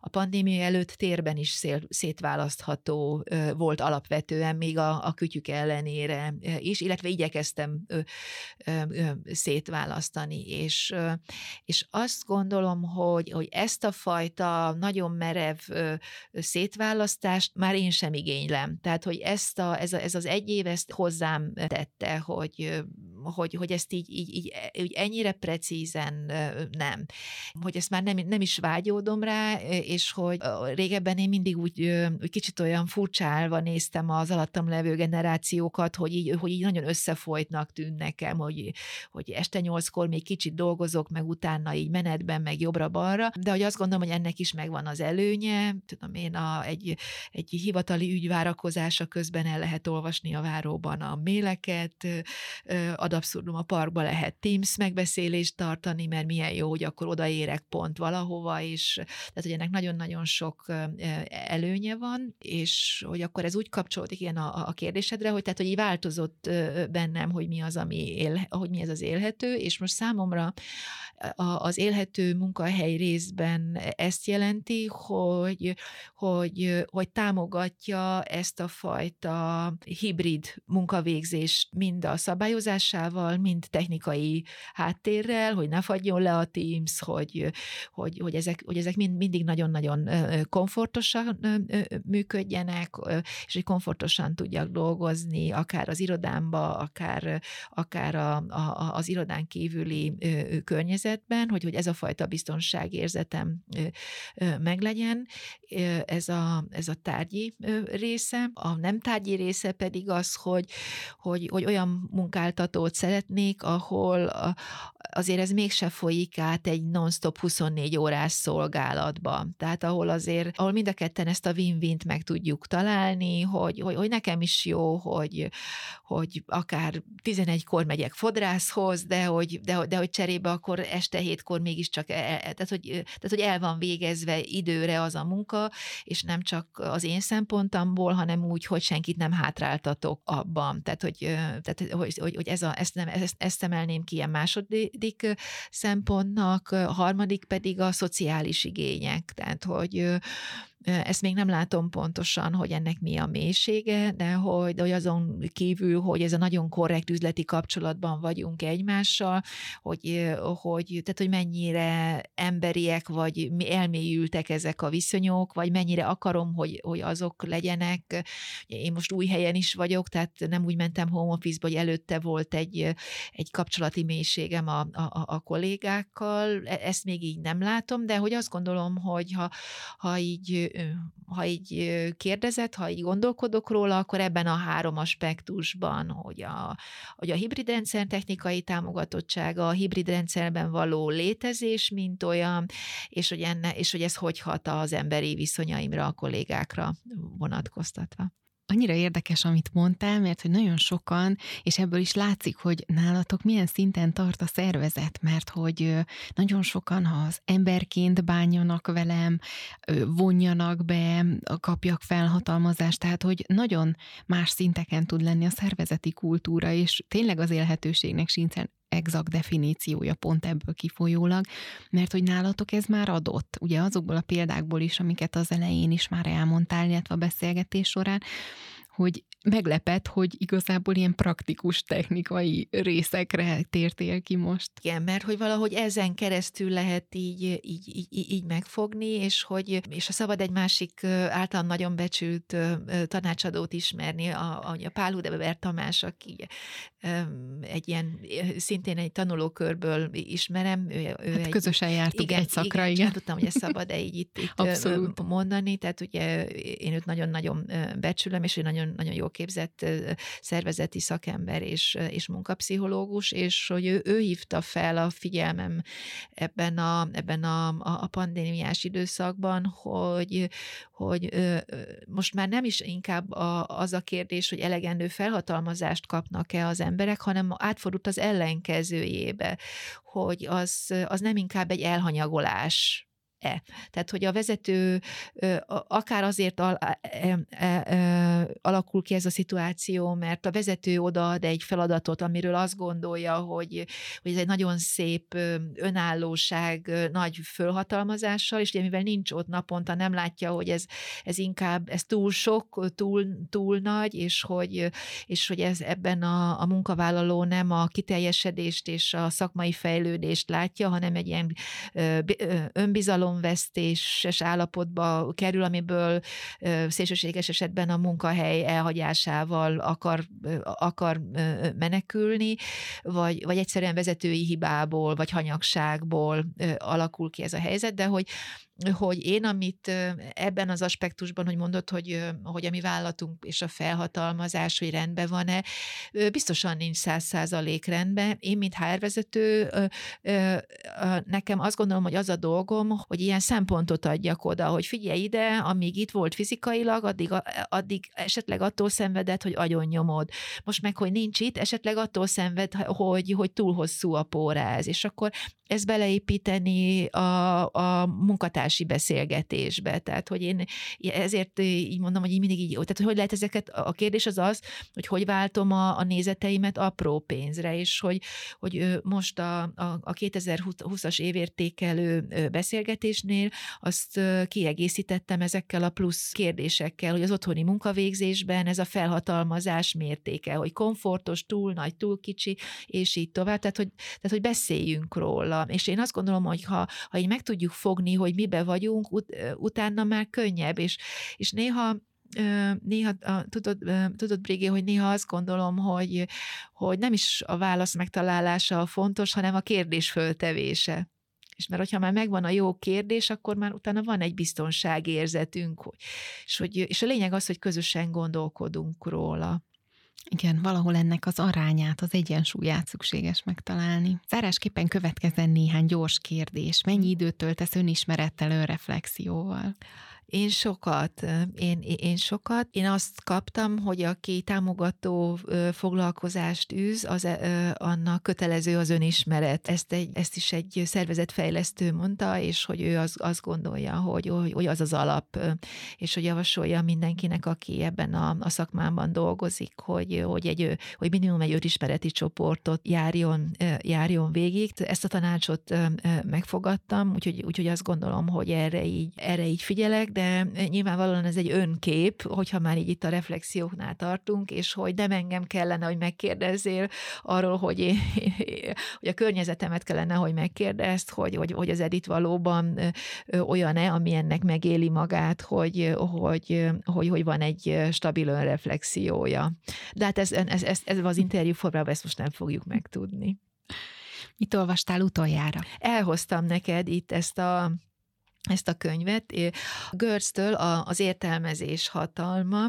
a pandémia előtt térben is szél, szétválasztható volt alapvetően, még a, a kütyük ellenére is, illetve igyekeztem szétválasztani, és, és azt gondolom, hogy, hogy ezt a fajta nagyon merev szétválasztást már én sem igénylem. Tehát, hogy ezt a, ez, a, ez az egy év ezt hozzám tette, hogy, hogy, hogy ezt így, így, így, így ennyire precízen nem. Hogy ezt már nem, nem is vágyódom rá, és hogy régebben én mindig úgy, úgy kicsit olyan furcsálva néztem az alattam levő generációkat, hogy így, hogy így nagyon összefolytnak tűnnek nekem, hogy, hogy este nyolckor még kicsit dolgozok, meg utána így menetben, meg jobbra-balra, de hogy azt gondolom, hogy ennek is megvan az előnye, tudom én, a, egy, egy hivatali ügy várakozása közben el lehet olvasni a váróban a méleket, ad abszurdum a parkba lehet Teams megbeszélést tartani, mert milyen jó, hogy akkor odaérek pont valahova, és tehát, hogy ennek nagyon-nagyon sok előnye van, és hogy akkor ez úgy kapcsolódik ilyen a, a kérdésedre, hogy tehát, hogy így változott bennem, hogy mi az, ami él, hogy mi ez az élhető, és most számomra az élhető munkahely részben ezt jelenti, hogy, hogy, hogy támogatja ezt a fajta hibrid mind a szabályozásával, mind technikai háttérrel, hogy ne fagyjon le a Teams, hogy, hogy, hogy, ezek, hogy ezek mind, mindig nagyon-nagyon komfortosan működjenek, és hogy komfortosan tudjak dolgozni, akár az irodámba, akár, akár a, a, az irodán kívüli környezetben, hogy, hogy ez a fajta biztonságérzetem meglegyen. Ez a, ez a tárgyi része. A nem tárgyi része pedig az, hogy, hogy, hogy olyan munkáltatót szeretnék, ahol azért ez mégse folyik át egy non-stop 24 órás szolgálatba. Tehát ahol azért, ahol mind a ketten ezt a win-wint meg tudjuk találni, hogy, hogy, hogy nekem is jó, hogy, hogy akár 11-kor megyek fodrászhoz, de hogy, de, de hogy cserébe akkor este hétkor mégiscsak, el, e, tehát hogy, tehát hogy el van végezve időre az a munka, és nem csak az én szempontomból, hanem úgy, hogy senkit nem hátráltatok abban. Tehát, hogy, tehát, hogy, hogy, ez a, ezt, nem, ezt, ezt emelném ki ilyen második szempontnak, harmadik pedig a szociális igények. Tehát, hogy ezt még nem látom pontosan, hogy ennek mi a mélysége, de hogy, de hogy azon kívül, hogy ez a nagyon korrekt üzleti kapcsolatban vagyunk egymással, hogy, hogy, tehát, hogy mennyire emberiek, vagy elmélyültek ezek a viszonyok, vagy mennyire akarom, hogy, hogy azok legyenek. Én most új helyen is vagyok, tehát nem úgy mentem home office-ba, hogy előtte volt egy, egy kapcsolati mélységem a, a, a kollégákkal. E, ezt még így nem látom, de hogy azt gondolom, hogy ha, ha így ha így kérdezett, ha így gondolkodok róla, akkor ebben a három aspektusban, hogy a, hogy a hibrid rendszer technikai támogatottsága, a hibrid rendszerben való létezés, mint olyan, és hogy, enne, és hogy ez hogy hat az emberi viszonyaimra, a kollégákra vonatkoztatva. Annyira érdekes, amit mondtál, mert hogy nagyon sokan, és ebből is látszik, hogy nálatok milyen szinten tart a szervezet, mert hogy nagyon sokan, ha az emberként bánjanak velem, vonjanak be, kapjak felhatalmazást, tehát hogy nagyon más szinteken tud lenni a szervezeti kultúra, és tényleg az élhetőségnek sincsen exakt definíciója pont ebből kifolyólag, mert hogy nálatok ez már adott, ugye azokból a példákból is, amiket az elején is már elmondtál, illetve a beszélgetés során, hogy meglepett, hogy igazából ilyen praktikus technikai részekre tértél ki most. Igen, mert hogy valahogy ezen keresztül lehet így, így, így, így megfogni, és hogy és ha szabad egy másik általán nagyon becsült tanácsadót ismerni, a, a Pál Hudeber Tamás, aki egy ilyen, szintén egy tanulókörből ismerem. Ő, ő hát egy, közösen jártuk igen, egy szakra, igen. igen. tudtam, hogy ez szabad-e így itt, itt mondani, tehát ugye én őt nagyon-nagyon becsülöm, és ő nagyon, nagyon jó képzett szervezeti szakember és, és munkapszichológus, és hogy ő, ő hívta fel a figyelmem ebben a, ebben a, a pandémiás időszakban, hogy, hogy most már nem is inkább a, az a kérdés, hogy elegendő felhatalmazást kapnak-e az emberek, hanem átfordult az ellenkezőjébe, hogy az, az nem inkább egy elhanyagolás e. Tehát, hogy a vezető akár azért al, e, e, e, alakul ki ez a szituáció, mert a vezető odaad egy feladatot, amiről azt gondolja, hogy, hogy ez egy nagyon szép önállóság nagy fölhatalmazással, és ugye mivel nincs ott naponta, nem látja, hogy ez, ez inkább, ez túl sok, túl, túl nagy, és hogy, és hogy ez ebben a, a munkavállaló nem a kiteljesedést és a szakmai fejlődést látja, hanem egy ilyen önbizalom bizalomvesztéses állapotba kerül, amiből szélsőséges esetben a munkahely elhagyásával akar, akar menekülni, vagy, vagy egyszerűen vezetői hibából, vagy hanyagságból alakul ki ez a helyzet, de hogy hogy én, amit ebben az aspektusban, hogy mondod, hogy, hogy a mi vállalatunk és a felhatalmazás, hogy rendben van-e, biztosan nincs száz százalék rendben. Én, mint HR vezető, nekem azt gondolom, hogy az a dolgom, hogy ilyen szempontot adjak oda, hogy figyelj ide, amíg itt volt fizikailag, addig, addig esetleg attól szenvedett, hogy agyon nyomod. Most meg, hogy nincs itt, esetleg attól szenved, hogy, hogy túl hosszú a póráz. És akkor ezt beleépíteni a, a munkatársi beszélgetésbe. Tehát, hogy én ezért így mondom, hogy így mindig így, tehát hogy lehet ezeket, a kérdés az az, hogy hogy váltom a, a nézeteimet apró pénzre, és hogy, hogy most a, a, a 2020-as évértékelő beszélgetésnél azt kiegészítettem ezekkel a plusz kérdésekkel, hogy az otthoni munkavégzésben ez a felhatalmazás mértéke, hogy komfortos, túl nagy, túl kicsi, és így tovább. Tehát, hogy, tehát, hogy beszéljünk róla. És én azt gondolom, hogy ha, ha így meg tudjuk fogni, hogy mibe vagyunk, ut, utána már könnyebb, és, és néha néha, tudod, tudod Brigé, hogy néha azt gondolom, hogy, hogy nem is a válasz megtalálása a fontos, hanem a kérdés föltevése. És mert hogyha már megvan a jó kérdés, akkor már utána van egy biztonságérzetünk. És, hogy, és a lényeg az, hogy közösen gondolkodunk róla. Igen, valahol ennek az arányát, az egyensúlyát szükséges megtalálni. Zárásképpen következzen néhány gyors kérdés. Mennyi időt töltesz önismerettel, önreflexióval? Én sokat, én, én sokat. Én azt kaptam, hogy aki támogató foglalkozást űz, az annak kötelező az önismeret. Ezt, egy, ezt is egy szervezetfejlesztő mondta, és hogy ő az, azt gondolja, hogy, hogy az az alap, és hogy javasolja mindenkinek, aki ebben a, a szakmában dolgozik, hogy, hogy, egy, hogy minimum egy önismereti csoportot járjon, járjon végig. Ezt a tanácsot megfogadtam, úgyhogy, úgyhogy azt gondolom, hogy erre így, erre így figyelek, de nyilvánvalóan ez egy önkép, hogyha már így itt a reflexióknál tartunk, és hogy nem engem kellene, hogy megkérdezzél arról, hogy, én, hogy a környezetemet kellene, hogy megkérdezt, hogy, hogy, hogy az Edith valóban olyan-e, ami ennek megéli magát, hogy, hogy, hogy, hogy van egy stabil önreflexiója. De hát ez, ez, ez, ez az interjú formában ezt most nem fogjuk megtudni. Mit olvastál utoljára? Elhoztam neked itt ezt a ezt a könyvet. Görstől az értelmezés hatalma,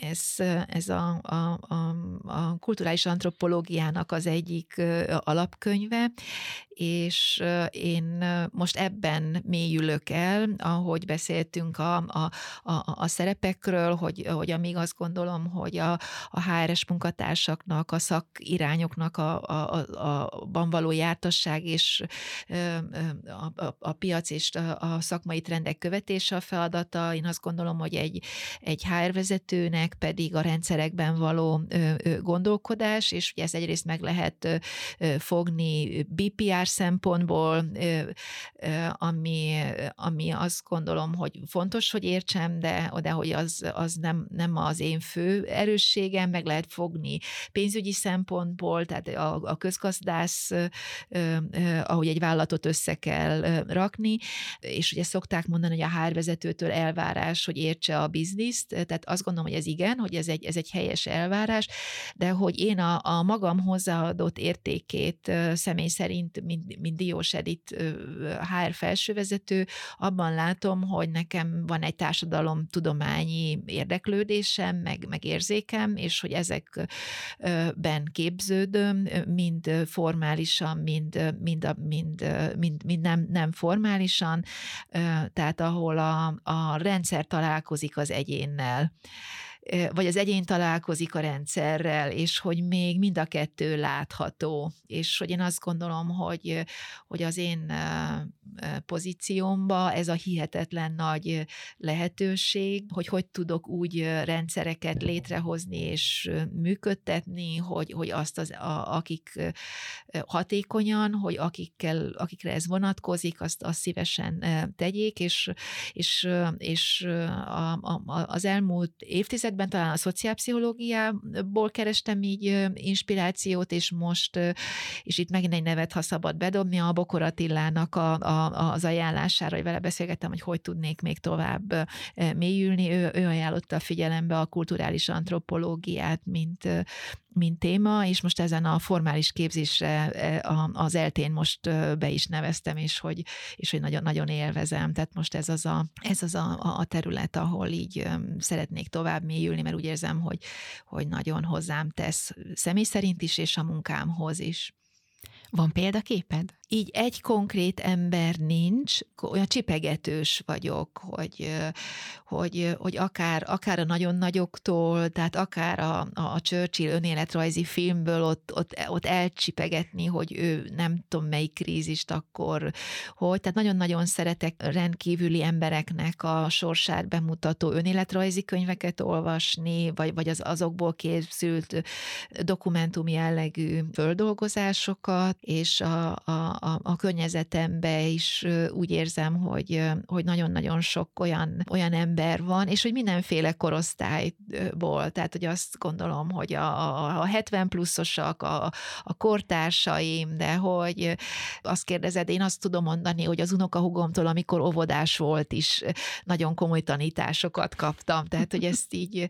ez, ez a, a, a, a kulturális antropológiának az egyik alapkönyve, és én most ebben mélyülök el, ahogy beszéltünk a, a, a, a szerepekről, hogy, hogy amíg azt gondolom, hogy a, a HRS munkatársaknak, a szakirányoknak a, a, a, a való jártasság és a, a, a piac és a szakmai trendek követése a feladata. Én azt gondolom, hogy egy, egy HR vezetőnek pedig a rendszerekben való gondolkodás, és ugye ezt egyrészt meg lehet fogni BPR szempontból, ami, ami azt gondolom, hogy fontos, hogy értsem, de, de hogy az, az nem, nem az én fő erősségem, meg lehet fogni pénzügyi szempontból, tehát a, a közgazdász, ahogy egy vállalatot össze kell rakni, és ugye szokták mondani, hogy a hárvezetőtől elvárás, hogy értse a bizniszt, tehát azt gondolom, hogy ez igen, hogy ez egy, ez egy helyes elvárás, de hogy én a, a magam hozzáadott értékét személy szerint, mint, mint Diós Edith HR felsővezető, abban látom, hogy nekem van egy társadalom tudományi érdeklődésem, meg, meg érzékem, és hogy ezekben képződöm, mind formálisan, mind, mind, mind, mind, mind nem, nem formálisan, tehát ahol a, a rendszer találkozik az egyénnel vagy az egyén találkozik a rendszerrel, és hogy még mind a kettő látható, és hogy én azt gondolom, hogy, hogy az én pozíciómba ez a hihetetlen nagy lehetőség, hogy hogy tudok úgy rendszereket létrehozni és működtetni, hogy, hogy azt az, a, akik hatékonyan, hogy akikkel, akikre ez vonatkozik, azt, azt szívesen tegyék, és, és, és a, a, az elmúlt évtizedben talán a szociálpszichológiából kerestem így inspirációt, és most, és itt megint egy nevet, ha szabad bedobni, a Bokor Attilának a, a az ajánlására, hogy vele beszélgettem, hogy hogy tudnék még tovább mélyülni. Ő, ő ajánlotta a figyelembe a kulturális antropológiát, mint, mint téma, és most ezen a formális képzésre az eltén most be is neveztem, és hogy, és hogy nagyon, nagyon élvezem. Tehát most ez az a, ez az a, a terület, ahol így szeretnék tovább mélyülni, mert úgy érzem, hogy, hogy nagyon hozzám tesz személy szerint is, és a munkámhoz is. Van példaképed? Így egy konkrét ember nincs, olyan csipegetős vagyok, hogy, hogy, hogy akár, akár a nagyon nagyoktól, tehát akár a, a Churchill önéletrajzi filmből ott, ott, ott elcsipegetni, hogy ő nem tudom melyik krízist akkor, hogy, tehát nagyon-nagyon szeretek rendkívüli embereknek a sorsát bemutató önéletrajzi könyveket olvasni, vagy, vagy az azokból készült dokumentum jellegű földolgozásokat, és a, a, a, a környezetembe is úgy érzem, hogy, hogy nagyon-nagyon sok olyan, olyan ember van, és hogy mindenféle korosztályból, tehát hogy azt gondolom, hogy a, a 70 pluszosak, a, a kortársaim, de hogy azt kérdezed, én azt tudom mondani, hogy az unokahugomtól, amikor óvodás volt is, nagyon komoly tanításokat kaptam, tehát hogy ezt így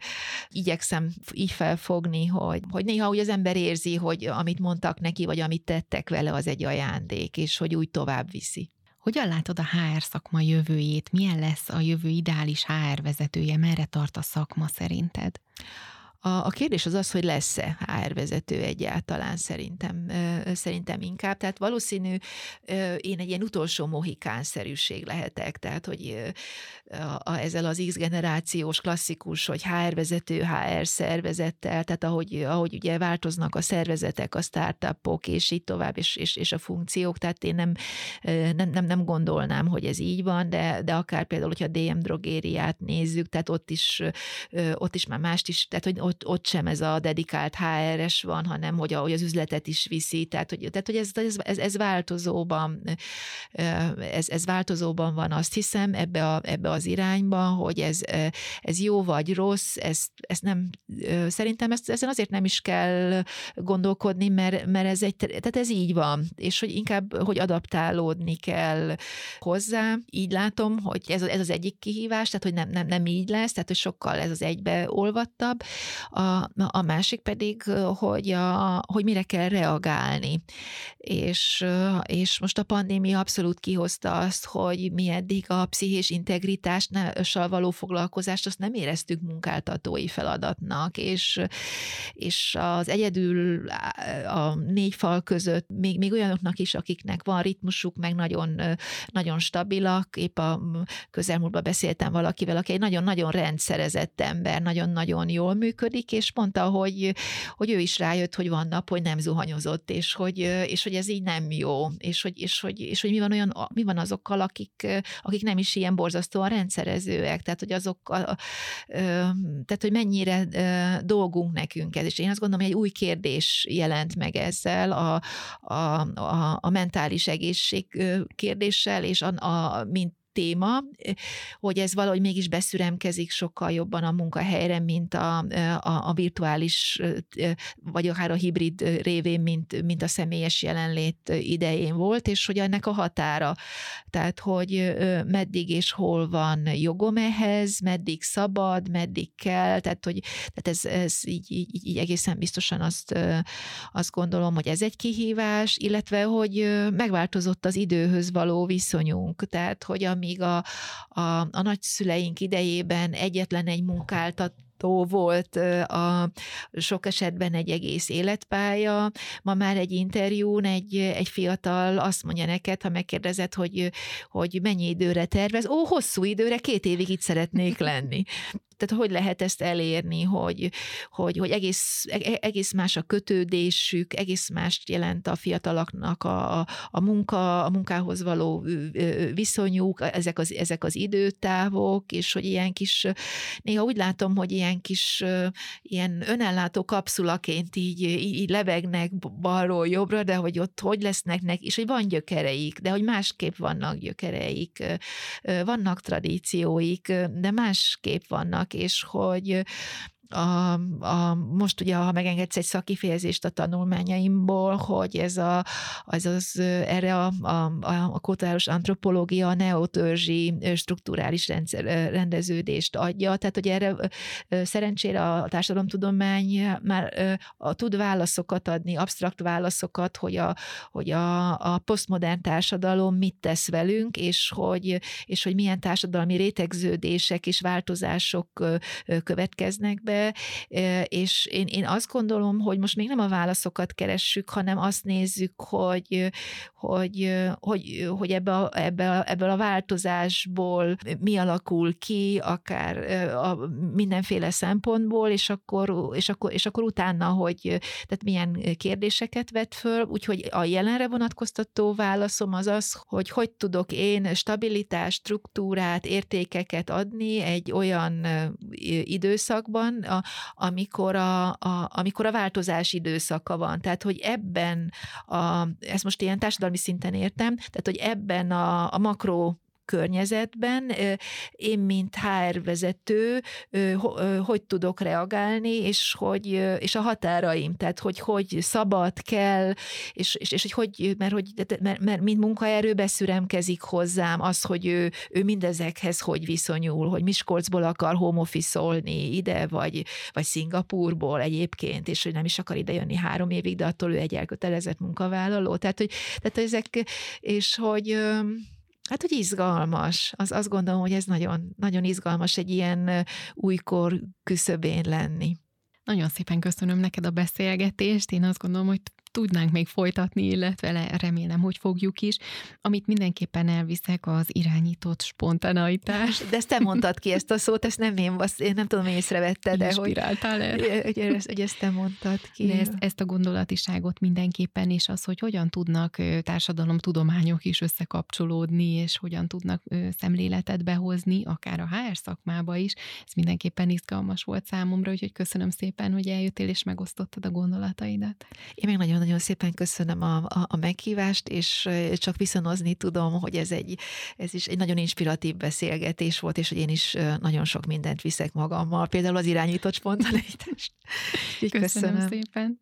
igyekszem így felfogni, hogy, hogy néha úgy az ember érzi, hogy amit mondtak neki, vagy amit tettek vele, az egy ajándék érték, és hogy úgy tovább viszi. Hogyan látod a HR szakma jövőjét? Milyen lesz a jövő ideális HR vezetője? Merre tart a szakma szerinted? A, a kérdés az az, hogy lesz-e HR vezető egyáltalán szerintem, szerintem inkább. Tehát valószínű, én egy ilyen utolsó mohikánszerűség lehetek, tehát hogy a, a, ezzel az X generációs klasszikus, hogy HR vezető, HR szervezettel, tehát ahogy, ahogy ugye változnak a szervezetek, a startupok, és így tovább, és, és, és a funkciók, tehát én nem, nem, nem, nem gondolnám, hogy ez így van, de, de akár például, hogyha DM drogériát nézzük, tehát ott is, ott is már mást is, tehát hogy ott, ott sem ez a dedikált HR-es van, hanem hogy, ahogy az üzletet is viszi, tehát hogy, tehát, hogy ez, ez, ez, ez változóban, ez, ez változóban van, azt hiszem, ebbe, a, ebbe az irányba, hogy ez, ez jó vagy rossz, ezt, ezt nem, szerintem ezt, ezen azért nem is kell gondolkodni, mert, mert ez egy, tehát ez így van, és hogy inkább, hogy adaptálódni kell hozzá, így látom, hogy ez, ez az egyik kihívás, tehát hogy nem, nem, nem így lesz, tehát hogy sokkal ez az egybe olvattabb, a, a másik pedig, hogy, a, hogy mire kell reagálni. És, és most a pandémia abszolút kihozta azt, hogy mi eddig a pszichés integritással való foglalkozást azt nem éreztük munkáltatói feladatnak, és, és az egyedül a négy fal között még, még olyanoknak is, akiknek van ritmusuk, meg nagyon, nagyon stabilak, épp a közelmúltban beszéltem valakivel, aki egy nagyon-nagyon rendszerezett ember, nagyon-nagyon jól működik, és mondta, hogy, hogy ő is rájött, hogy van nap, hogy nem zuhanyozott, és hogy, és hogy ez így nem jó, és hogy, és hogy, és hogy mi van olyan, mi van azokkal, akik, akik nem is ilyen borzasztóan rendszerezőek, tehát hogy azok, tehát hogy mennyire dolgunk nekünk ez, és én azt gondolom, hogy egy új kérdés jelent meg ezzel a, a, a, a mentális egészség kérdéssel, és a, a, mint téma, hogy ez valahogy mégis beszüremkezik sokkal jobban a munkahelyre, mint a, a, a virtuális, vagy akár a hibrid révén, mint, mint a személyes jelenlét idején volt, és hogy ennek a határa, tehát hogy meddig és hol van jogom ehhez, meddig szabad, meddig kell, tehát hogy tehát ez, ez így, így, így egészen biztosan azt, azt gondolom, hogy ez egy kihívás, illetve hogy megváltozott az időhöz való viszonyunk, tehát hogy a míg a, a, a nagyszüleink idejében egyetlen egy munkáltat volt a sok esetben egy egész életpálya. Ma már egy interjún egy, egy fiatal azt mondja neked, ha megkérdezed, hogy, hogy mennyi időre tervez, ó, hosszú időre, két évig itt szeretnék lenni tehát hogy lehet ezt elérni, hogy, hogy, hogy egész, e, e, egész más a kötődésük, egész mást jelent a fiataloknak a, a munka, a munkához való viszonyuk, ezek az, ezek az időtávok, és hogy ilyen kis, néha úgy látom, hogy ilyen kis, ilyen önellátó kapszulaként így, így, lebegnek balról jobbra, de hogy ott hogy lesznek neki, és hogy van gyökereik, de hogy másképp vannak gyökereik, vannak tradícióik, de másképp vannak, és hogy a, a, most ugye, ha megengedsz egy szakifejezést a tanulmányaimból, hogy ez, a, az, az erre a, a, a kulturális antropológia a neotörzsi strukturális rendszer, rendeződést adja, tehát hogy erre szerencsére a társadalomtudomány már a, tud válaszokat adni, absztrakt válaszokat, hogy a, hogy a, a posztmodern társadalom mit tesz velünk, és hogy, és hogy milyen társadalmi rétegződések és változások következnek be, és én, én azt gondolom, hogy most még nem a válaszokat keressük, hanem azt nézzük, hogy, hogy, hogy, hogy ebbe a, ebbe a, ebből a változásból mi alakul ki, akár a mindenféle szempontból, és akkor, és akkor, és akkor utána, hogy tehát milyen kérdéseket vet föl, úgyhogy a jelenre vonatkoztató válaszom az az, hogy hogy tudok én stabilitást, struktúrát, értékeket adni egy olyan időszakban, a, amikor, a, a, amikor a változás időszaka van. Tehát, hogy ebben, a, ezt most ilyen társadalmi szinten értem, tehát, hogy ebben a, a makro környezetben én, mint HR vezető, hogy tudok reagálni, és, hogy, és a határaim, tehát hogy hogy szabad, kell, és, és, és hogy, hogy mert, hogy, mert, mert mint munkaerő beszüremkezik hozzám az, hogy ő, ő mindezekhez hogy viszonyul, hogy Miskolcból akar home office-olni ide, vagy, vagy Szingapurból egyébként, és hogy nem is akar ide jönni három évig, de attól ő egy elkötelezett munkavállaló. Tehát, hogy, tehát ezek, és hogy Hát, hogy izgalmas. Az, azt gondolom, hogy ez nagyon, nagyon izgalmas egy ilyen újkor küszöbén lenni. Nagyon szépen köszönöm neked a beszélgetést. Én azt gondolom, hogy tudnánk még folytatni, illetve remélem, hogy fogjuk is. Amit mindenképpen elviszek, az irányított spontaneitás. De ezt te mondtad ki ezt a szót, ezt nem én, én nem tudom, hogy észrevette, de hogy, erre. Hogy, ezt, hogy ezt te mondtad ki. De ezt, ezt a gondolatiságot mindenképpen, és az, hogy hogyan tudnak társadalomtudományok is összekapcsolódni, és hogyan tudnak szemléletet behozni, akár a HR szakmába is, ez mindenképpen izgalmas volt számomra, úgyhogy köszönöm szépen, hogy eljöttél és megosztottad a gondolataidat. Én még nagyon nagyon szépen köszönöm a, a, a meghívást, és csak viszonozni tudom, hogy ez, egy, ez is egy nagyon inspiratív beszélgetés volt, és hogy én is nagyon sok mindent viszek magammal, például az irányított spontaneitást. Köszönöm, köszönöm szépen.